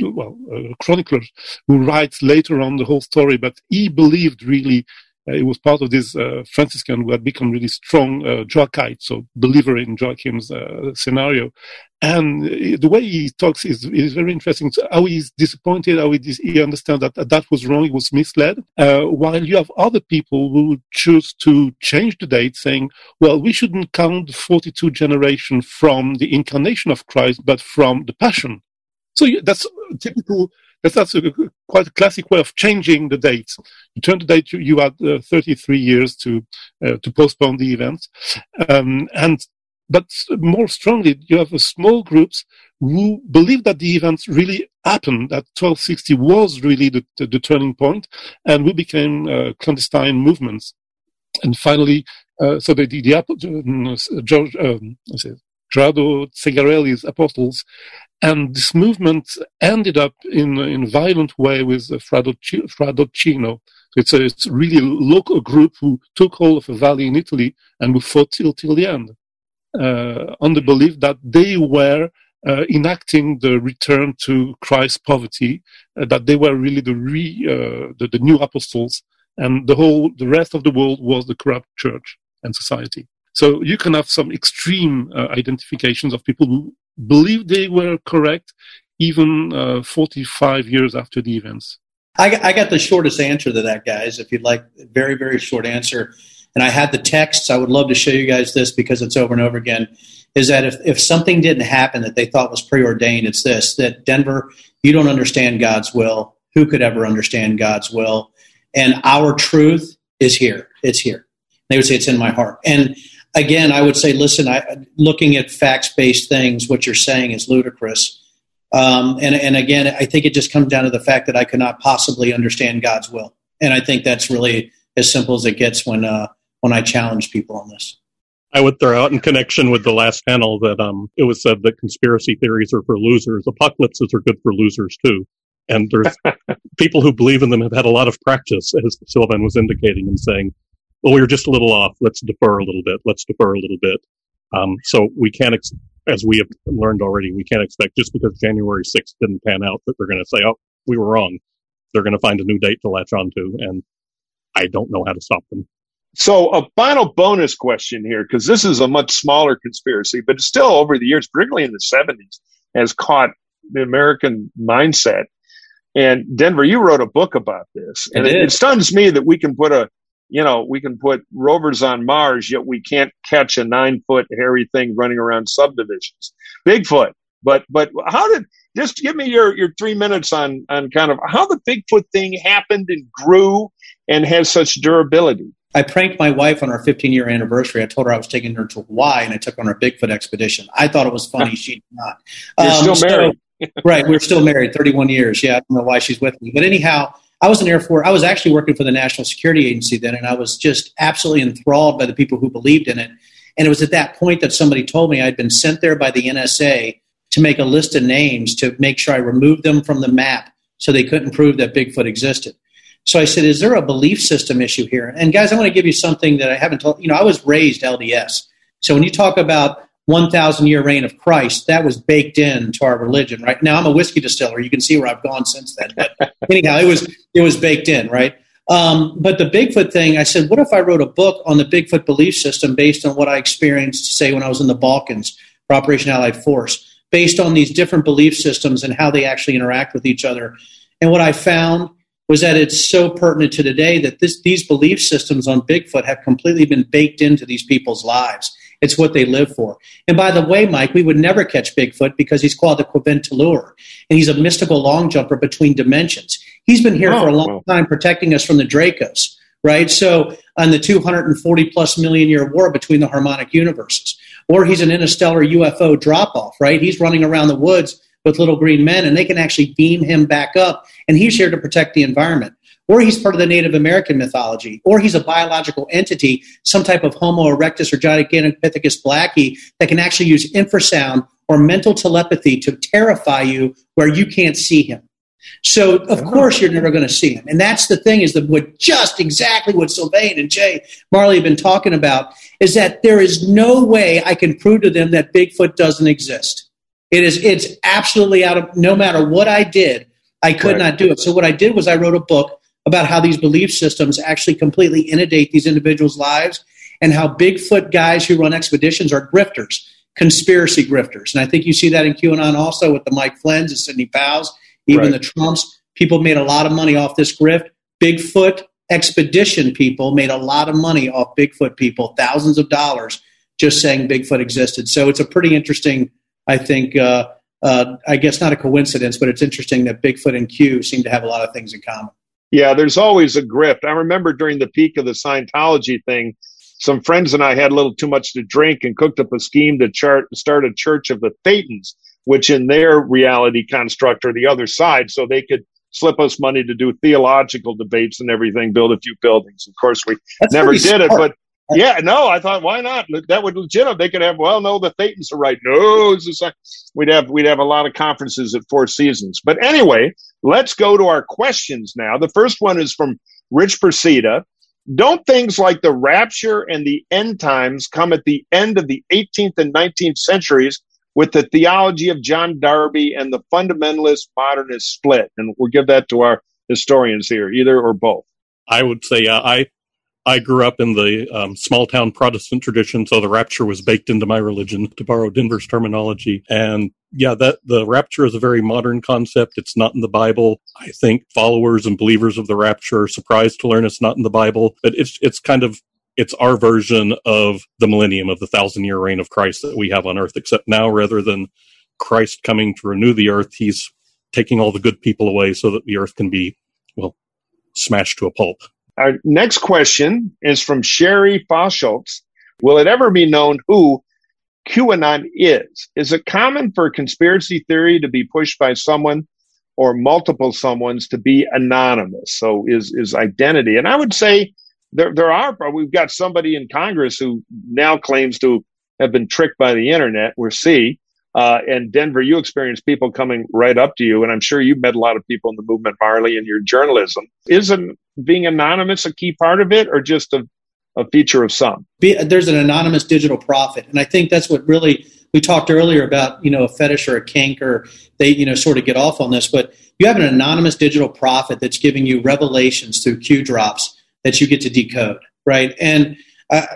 [SPEAKER 3] well, uh, chronicler who writes later on the whole story, but he believed really uh, it was part of this uh, Franciscan who had become really strong uh, Joachite, so believer in Joachim's uh, scenario. And the way he talks is, is very interesting. So how he's disappointed, how he, he understands that, that was wrong, he was misled. Uh, while you have other people who choose to change the date, saying, well, we shouldn't count the 42 generation from the incarnation of Christ, but from the passion. So that's typical that's, that's a, quite a classic way of changing the dates. You turn the date, you, you had uh, 33 years to uh, to postpone the event, um, and but more strongly, you have small groups who believe that the events really happened, that 1260 was really the, the, the turning point, and we became uh, clandestine movements. And finally, uh, so the, the, the uh, George, um, Segarelli's apostles and this movement ended up in in violent way with Fra Dolcino. So it's a it's really a local group who took hold of a valley in Italy and who fought till till the end, uh, on the belief that they were uh, enacting the return to Christ's poverty, uh, that they were really the, re, uh, the, the new apostles, and the whole the rest of the world was the corrupt church and society. So you can have some extreme uh, identifications of people who believe they were correct, even uh, 45 years after the events.
[SPEAKER 6] I, I got the shortest answer to that, guys. If you'd like, very very short answer. And I had the texts. I would love to show you guys this because it's over and over again. Is that if, if something didn't happen that they thought was preordained, it's this that Denver, you don't understand God's will. Who could ever understand God's will? And our truth is here. It's here. They would say it's in my heart. And again, I would say, listen, I, looking at facts based things, what you're saying is ludicrous. Um, and, and again, I think it just comes down to the fact that I could not possibly understand God's will. And I think that's really as simple as it gets when, uh, when I challenge people on this.
[SPEAKER 4] I would throw out in connection with the last panel that um, it was said that conspiracy theories are for losers. Apocalypses are good for losers too. And there's people who believe in them have had a lot of practice, as Sylvain was indicating and saying, well, we were just a little off. Let's defer a little bit. Let's defer a little bit. Um, so we can't, ex- as we have learned already, we can't expect just because January 6th didn't pan out that they're going to say, oh, we were wrong. They're going to find a new date to latch onto. And I don't know how to stop them.
[SPEAKER 2] So a final bonus question here, because this is a much smaller conspiracy, but still over the years, particularly in the 70s, has caught the American mindset. And Denver, you wrote a book about this. And it, it, stuns me that we can put a, you know, we can put rovers on Mars, yet we can't catch a nine foot hairy thing running around subdivisions. Bigfoot. But, but how did, just give me your, your three minutes on, on kind of how the Bigfoot thing happened and grew and has such durability.
[SPEAKER 6] I pranked my wife on our 15 year anniversary. I told her I was taking her to Hawaii and I took her on her Bigfoot expedition. I thought it was funny. she did not.
[SPEAKER 2] You're um, still married.
[SPEAKER 6] So, right. We're still married 31 years. Yeah. I don't know why she's with me. But anyhow, I was in Air Force. I was actually working for the National Security Agency then, and I was just absolutely enthralled by the people who believed in it. And it was at that point that somebody told me I'd been sent there by the NSA to make a list of names to make sure I removed them from the map so they couldn't prove that Bigfoot existed. So I said, is there a belief system issue here? And guys, I want to give you something that I haven't told. You know, I was raised LDS. So when you talk about 1,000 year reign of Christ, that was baked into our religion, right? Now I'm a whiskey distiller. You can see where I've gone since then. But anyhow, it was, it was baked in, right? Um, but the Bigfoot thing, I said, what if I wrote a book on the Bigfoot belief system based on what I experienced, say, when I was in the Balkans for Operation Allied Force, based on these different belief systems and how they actually interact with each other? And what I found was that it's so pertinent to today that this, these belief systems on Bigfoot have completely been baked into these people's lives. It's what they live for. And by the way, Mike, we would never catch Bigfoot because he's called the Quivintalure, and he's a mystical long jumper between dimensions. He's been here oh, for a oh, long time protecting us from the Dracos, right? So, on the 240 plus million year war between the harmonic universes, or he's an interstellar UFO drop off, right? He's running around the woods with little green men, and they can actually beam him back up, and he's here to protect the environment. Or he's part of the Native American mythology, or he's a biological entity, some type of Homo erectus or Gigantopithecus blacki that can actually use infrasound or mental telepathy to terrify you where you can't see him. So of oh. course you're never going to see him, and that's the thing is that what just exactly what Sylvain and Jay Marley have been talking about is that there is no way I can prove to them that Bigfoot doesn't exist. It is it's absolutely out of no matter what I did, I could right. not do it. So what I did was I wrote a book about how these belief systems actually completely inundate these individuals' lives and how Bigfoot guys who run expeditions are grifters, conspiracy grifters. And I think you see that in QAnon also with the Mike Flynn's and Sidney Powell's, even right. the Trumps. People made a lot of money off this grift. Bigfoot expedition people made a lot of money off Bigfoot people, thousands of dollars just saying Bigfoot existed. So it's a pretty interesting I think, uh, uh, I guess not a coincidence, but it's interesting that Bigfoot and Q seem to have a lot of things in common.
[SPEAKER 2] Yeah, there's always a grift. I remember during the peak of the Scientology thing, some friends and I had a little too much to drink and cooked up a scheme to chart, start a church of the Thetans, which in their reality construct are the other side, so they could slip us money to do theological debates and everything, build a few buildings. Of course, we That's never did smart. it, but yeah, no, I thought why not? That would legitimate. They could have. Well, no, the Thetans are right. No, we'd have we'd have a lot of conferences at Four Seasons. But anyway, let's go to our questions now. The first one is from Rich Persida. Don't things like the rapture and the end times come at the end of the 18th and 19th centuries with the theology of John Darby and the fundamentalist modernist split? And we'll give that to our historians here, either or both.
[SPEAKER 4] I would say uh, I I grew up in the um, small town Protestant tradition, so the rapture was baked into my religion, to borrow Denver's terminology. And yeah, that the rapture is a very modern concept. It's not in the Bible. I think followers and believers of the rapture are surprised to learn it's not in the Bible, but it's it's kind of it's our version of the millennium of the thousand year reign of Christ that we have on earth, except now rather than Christ coming to renew the earth, he's taking all the good people away so that the earth can be, well, smashed to a pulp.
[SPEAKER 2] Our next question is from Sherry Fosschultz. Will it ever be known who QAnon is? Is it common for conspiracy theory to be pushed by someone or multiple someones to be anonymous? So is, is identity. And I would say there, there are, we've got somebody in Congress who now claims to have been tricked by the internet. We're C. Uh, and Denver, you experience people coming right up to you, and I'm sure you've met a lot of people in the movement, Marley, in your journalism. Isn't being anonymous a key part of it, or just a, a feature of some?
[SPEAKER 6] Be, there's an anonymous digital prophet, and I think that's what really we talked earlier about. You know, a fetish or a kink, or they you know sort of get off on this, but you have an anonymous digital prophet that's giving you revelations through Q drops that you get to decode, right? And uh,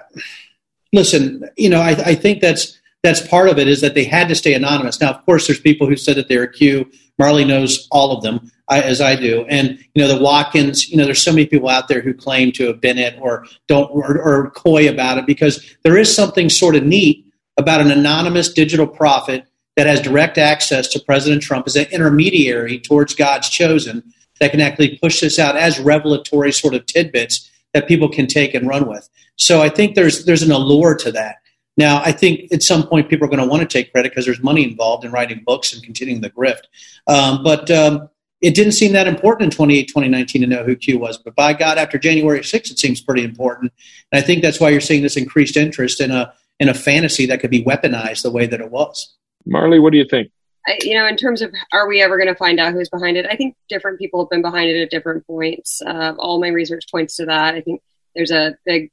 [SPEAKER 6] listen, you know, I, I think that's that's part of it is that they had to stay anonymous. Now, of course, there's people who said that they're Q. Marley knows all of them, I, as I do, and you know the Watkins. You know, there's so many people out there who claim to have been it or don't or, or coy about it because there is something sort of neat about an anonymous digital prophet that has direct access to President Trump as an intermediary towards God's chosen that can actually push this out as revelatory sort of tidbits that people can take and run with. So I think there's there's an allure to that. Now, I think at some point people are going to want to take credit because there's money involved in writing books and continuing the grift. Um, but um, it didn't seem that important in 20, 2019 to know who Q was. But by God, after January 6th, it seems pretty important. And I think that's why you're seeing this increased interest in a in a fantasy that could be weaponized the way that it was.
[SPEAKER 2] Marley, what do you think?
[SPEAKER 5] I, you know, in terms of are we ever going to find out who's behind it? I think different people have been behind it at different points. Uh, all my research points to that. I think there's a big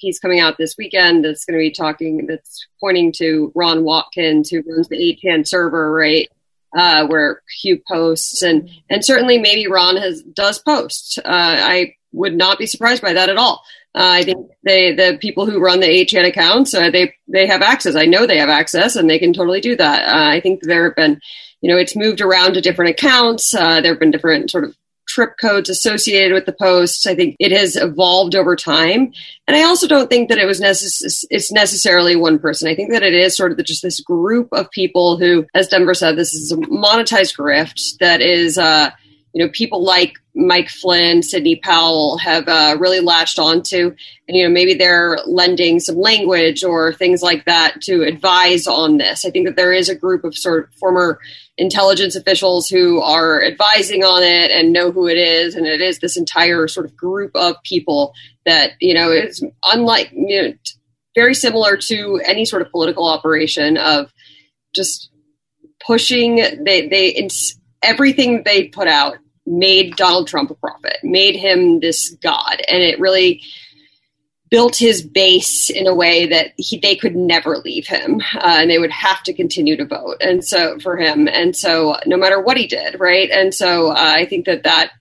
[SPEAKER 5] piece coming out this weekend that's going to be talking that's pointing to Ron Watkins, who runs the 8chan server, right? Uh, where Q posts and and certainly maybe Ron has does post. Uh, I would not be surprised by that at all. Uh, I think they, the people who run the 8chan accounts, uh, they they have access. I know they have access, and they can totally do that. Uh, I think there have been, you know, it's moved around to different accounts. Uh, there have been different sort of trip codes associated with the posts. I think it has evolved over time, and I also don't think that it was necess- it's necessarily one person. I think that it is sort of just this group of people who, as Denver said, this is a monetized grift that is uh, you know, people like Mike Flynn, Sidney Powell have uh, really latched onto, and you know, maybe they're lending some language or things like that to advise on this. I think that there is a group of sort of former intelligence officials who are advising on it and know who it is, and it is this entire sort of group of people that you know is unlike you know, very similar to any sort of political operation of just pushing they they everything they put out made Donald Trump a prophet, made him this god, and it really built his base in a way that he, they could never leave him, uh, and they would have to continue to vote. And so for him, and so no matter what he did, right? And so uh, I think that that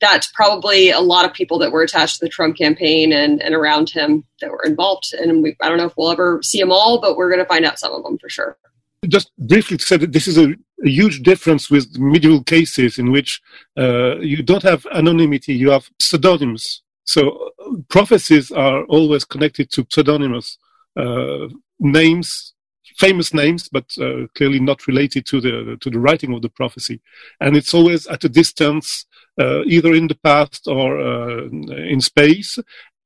[SPEAKER 5] that's probably a lot of people that were attached to the Trump campaign and, and around him that were involved. And we, I don't know if we'll ever see them all, but we're going to find out some of them for sure
[SPEAKER 3] just briefly to say that this is a, a huge difference with medieval cases in which uh, you don't have anonymity, you have pseudonyms. So prophecies are always connected to pseudonymous uh, names, famous names, but uh, clearly not related to the to the writing of the prophecy. And it's always at a distance, uh, either in the past or uh, in space.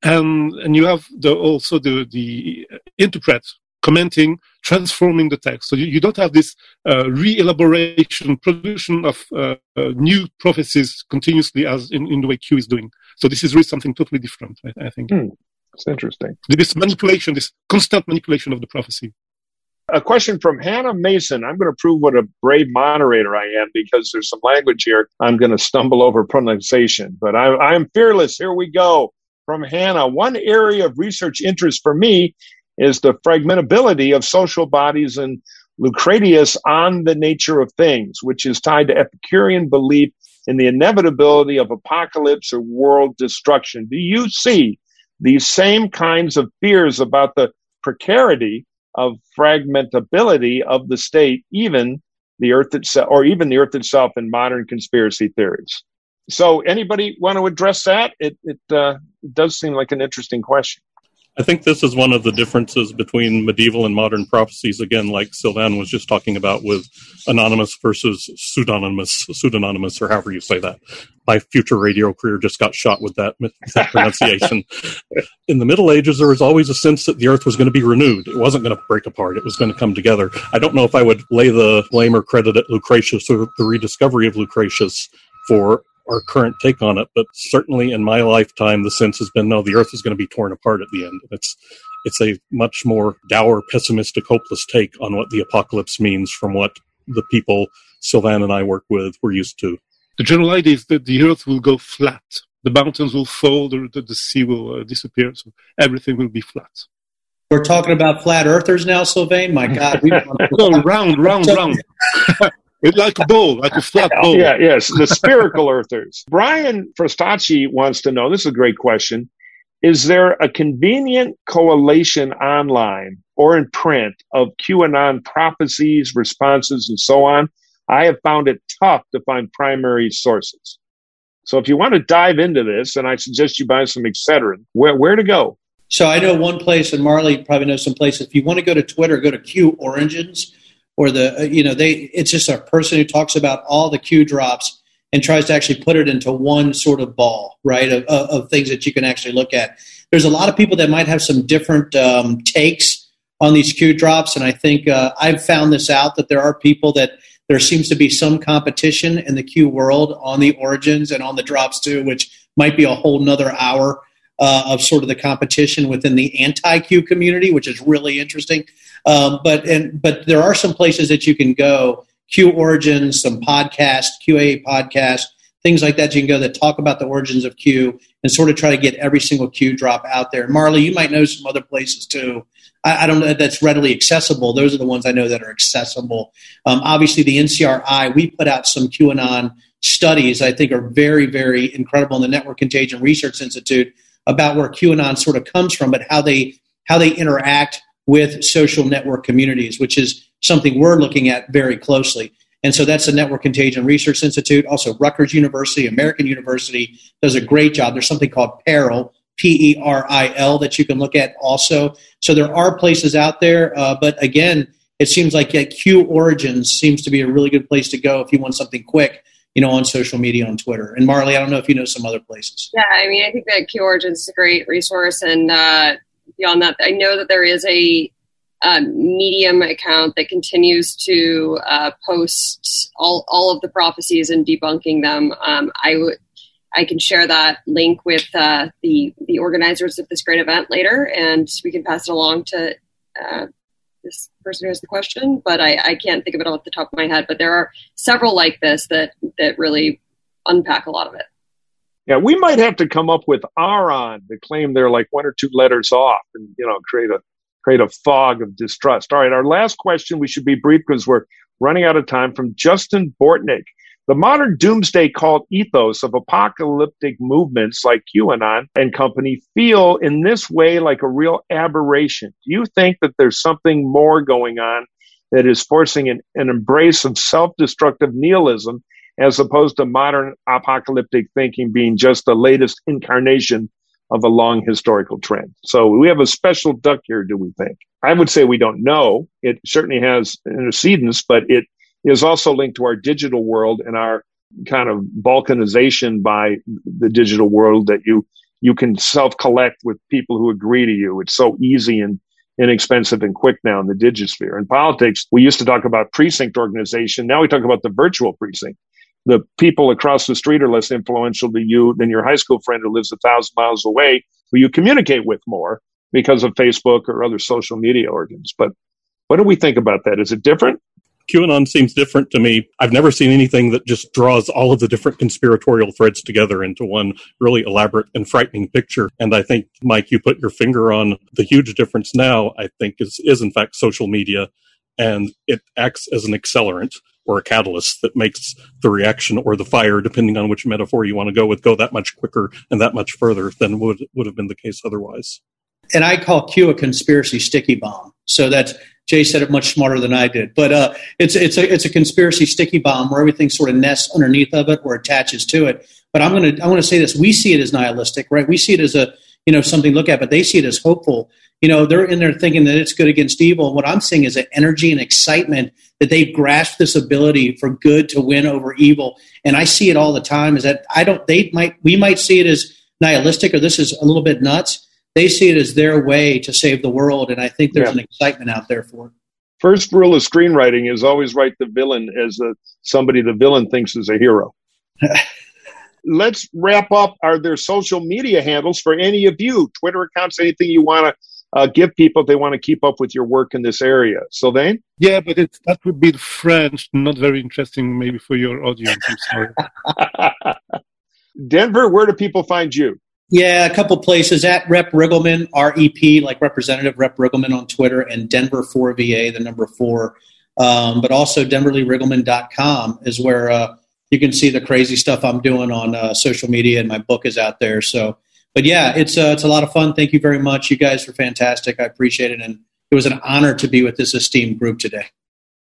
[SPEAKER 3] And and you have the, also the the interpret commenting, transforming the text. So you, you don't have this uh, re-elaboration, production of uh, uh, new prophecies continuously as in, in the way Q is doing. So this is really something totally different, I, I think.
[SPEAKER 2] Hmm. It's interesting.
[SPEAKER 3] This manipulation, this constant manipulation of the prophecy.
[SPEAKER 2] A question from Hannah Mason. I'm going to prove what a brave moderator I am because there's some language here. I'm going to stumble over pronunciation, but I, I'm fearless. Here we go. From Hannah, one area of research interest for me is the fragmentability of social bodies and Lucretius on the nature of things, which is tied to Epicurean belief in the inevitability of apocalypse or world destruction. Do you see these same kinds of fears about the precarity of fragmentability of the state, even the earth itself, or even the earth itself in modern conspiracy theories? So, anybody want to address that? It, it, uh, does seem like an interesting question.
[SPEAKER 4] I think this is one of the differences between medieval and modern prophecies. Again, like Sylvain was just talking about with anonymous versus pseudonymous, pseudonymous, or however you say that. My future radio career just got shot with that, that pronunciation. In the Middle Ages, there was always a sense that the Earth was going to be renewed. It wasn't going to break apart. It was going to come together. I don't know if I would lay the blame or credit at Lucretius or the rediscovery of Lucretius for our current take on it, but certainly in my lifetime, the sense has been no, the Earth is going to be torn apart at the end. It's it's a much more dour, pessimistic, hopeless take on what the apocalypse means from what the people Sylvain and I work with were used to.
[SPEAKER 3] The general idea is that the Earth will go flat. The mountains will fold, the, the, the sea will uh, disappear, so everything will be flat.
[SPEAKER 6] We're talking about flat earthers now, Sylvain. My God,
[SPEAKER 3] we no, round, round, round. It's like a bowl, like a flat bowl.
[SPEAKER 2] Yeah, yes, the spherical earthers. Brian Frostacci wants to know this is a great question. Is there a convenient correlation online or in print of QAnon prophecies, responses, and so on? I have found it tough to find primary sources. So if you want to dive into this, and I suggest you buy some Excedrin, where, where to go?
[SPEAKER 6] So I know one place, and Marley probably knows some places. If you want to go to Twitter, go to Q Origins or the uh, you know they it's just a person who talks about all the Q drops and tries to actually put it into one sort of ball, right, of, of, things that you can actually look at. There's a lot of people that might have some different um, takes on these Q drops, and I think uh, I've found this out that there are people that there seems to be some competition in the Q world on the origins and on the drops too, which might be a whole nother hour uh, of sort of the competition within the anti-Q community, which is really interesting. Um, but and but there are some places that you can go. Q Origins, some podcast, QA podcast, things like that. You can go that talk about the origins of Q and sort of try to get every single Q drop out there. Marley, you might know some other places too. I, I don't know that's readily accessible. Those are the ones I know that are accessible. Um, obviously, the NCRI, we put out some QAnon studies I think are very, very incredible in the Network Contagion Research Institute about where QAnon sort of comes from, but how they how they interact with social network communities, which is something we're looking at very closely. And so that's the Network Contagion Research Institute. Also, Rutgers University, American University does a great job. There's something called Peril, P E R I L, that you can look at also. So there are places out there, uh, but again, it seems like yeah, Q Origins seems to be a really good place to go if you want something quick, you know, on social media, on Twitter. And Marley, I don't know if you know some other places.
[SPEAKER 5] Yeah, I mean, I think that Q Origins is a great resource, and uh, beyond that, I know that there is a um, Medium account that continues to uh, post all, all of the prophecies and debunking them. Um, I would I can share that link with uh, the the organizers of this great event later, and we can pass it along to uh, this person who has the question. But I, I can't think of it all off the top of my head. But there are several like this that that really unpack a lot of it.
[SPEAKER 2] Yeah, we might have to come up with Aaron to claim they're like one or two letters off and, you know, create a create a fog of distrust. All right, our last question, we should be brief because we're running out of time from Justin Bortnick. The modern doomsday cult ethos of apocalyptic movements like QAnon and company feel in this way like a real aberration. Do you think that there's something more going on that is forcing an, an embrace of self destructive nihilism as opposed to modern apocalyptic thinking being just the latest incarnation of a long historical trend. So we have a special duck here, do we think? I would say we don't know. It certainly has antecedents, but it is also linked to our digital world and our kind of balkanization by the digital world that you you can self collect with people who agree to you. It's so easy and inexpensive and quick now in the digisphere. In politics, we used to talk about precinct organization. Now we talk about the virtual precinct the people across the street are less influential to you than your high school friend who lives a thousand miles away, who you communicate with more because of Facebook or other social media organs. But what do we think about that? Is it different?
[SPEAKER 4] QAnon seems different to me. I've never seen anything that just draws all of the different conspiratorial threads together into one really elaborate and frightening picture. And I think, Mike, you put your finger on the huge difference now, I think, is, is in fact social media. And it acts as an accelerant or a catalyst that makes the reaction or the fire, depending on which metaphor you want to go with, go that much quicker and that much further than would would have been the case otherwise.
[SPEAKER 6] And I call Q a conspiracy sticky bomb. So that's Jay said it much smarter than I did, but uh, it's it's a it's a conspiracy sticky bomb where everything sort of nests underneath of it or attaches to it. But I'm gonna I want to say this: we see it as nihilistic, right? We see it as a you know something to look at, but they see it as hopeful. You know, they're in there thinking that it's good against evil. What I'm seeing is an energy and excitement that they've grasped this ability for good to win over evil. And I see it all the time. Is that I don't they might we might see it as nihilistic or this is a little bit nuts they see it as their way to save the world, and I think there's yeah. an excitement out there for it.
[SPEAKER 2] First rule of screenwriting is always write the villain as a, somebody the villain thinks is a hero. Let's wrap up. Are there social media handles for any of you? Twitter accounts, anything you want to uh, give people if they want to keep up with your work in this area. Sylvain?
[SPEAKER 3] Yeah, but it, that would be French, not very interesting maybe for your audience. I'm sorry.
[SPEAKER 2] Denver, where do people find you?
[SPEAKER 6] Yeah, a couple places at Rep Riggleman, R E P, like Representative Rep Riggleman on Twitter, and Denver 4VA, the number four. Um, but also denverleeriggleman.com is where uh, you can see the crazy stuff I'm doing on uh, social media, and my book is out there. So, but yeah, it's uh, it's a lot of fun. Thank you very much. You guys are fantastic. I appreciate it, and it was an honor to be with this esteemed group today.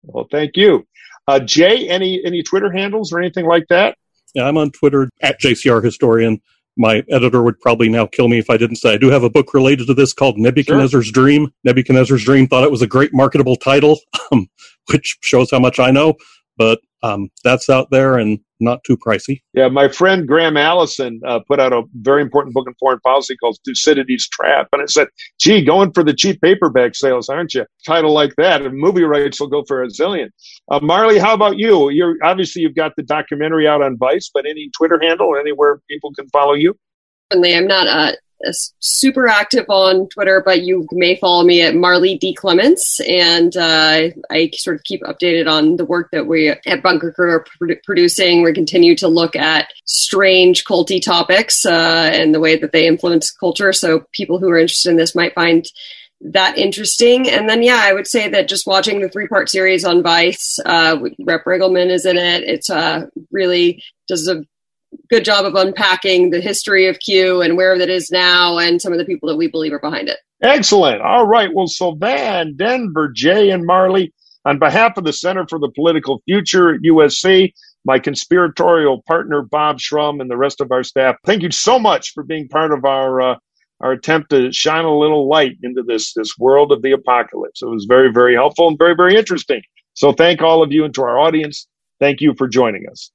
[SPEAKER 2] Well, thank you, uh, Jay. Any any Twitter handles or anything like that?
[SPEAKER 4] Yeah, I'm on Twitter at JCR Historian my editor would probably now kill me if I didn't say I do have a book related to this called Nebuchadnezzar's sure. Dream. Nebuchadnezzar's Dream thought it was a great marketable title, um, which shows how much I know. But um, that's out there and not too pricey.
[SPEAKER 2] Yeah, my friend Graham Allison uh, put out a very important book in foreign policy called Thucydides' Trap. And it said, gee, going for the cheap paperback sales, aren't you? Title like that, and movie rights will go for a zillion. Uh, Marley, how about you? You're Obviously, you've got the documentary out on Vice, but any Twitter handle or anywhere people can follow you?
[SPEAKER 5] Certainly, I'm not uh, super active on Twitter, but you may follow me at Marley D Clements, and uh, I sort of keep updated on the work that we at Bunker Crew are producing. We continue to look at strange culty topics uh, and the way that they influence culture. So people who are interested in this might find that interesting. And then, yeah, I would say that just watching the three part series on Vice, uh, Rep Riggleman is in it. It's uh, really does a good job of unpacking the history of Q and where that is now and some of the people that we believe are behind it.
[SPEAKER 2] Excellent. All right. Well, Sylvain, Denver, Jay, and Marley, on behalf of the Center for the Political Future at USC, my conspiratorial partner, Bob Shrum, and the rest of our staff, thank you so much for being part of our. Uh, our attempt to shine a little light into this this world of the apocalypse. It was very, very helpful and very, very interesting. So thank all of you and to our audience. Thank you for joining us.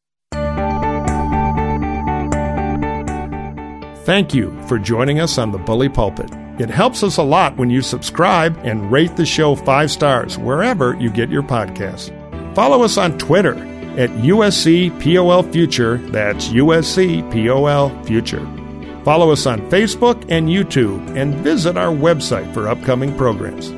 [SPEAKER 1] Thank you for joining us on the Bully Pulpit. It helps us a lot when you subscribe and rate the show five stars wherever you get your podcasts. Follow us on Twitter at USC POL Future. That's USC POL Future. Follow us on Facebook and YouTube and visit our website for upcoming programs.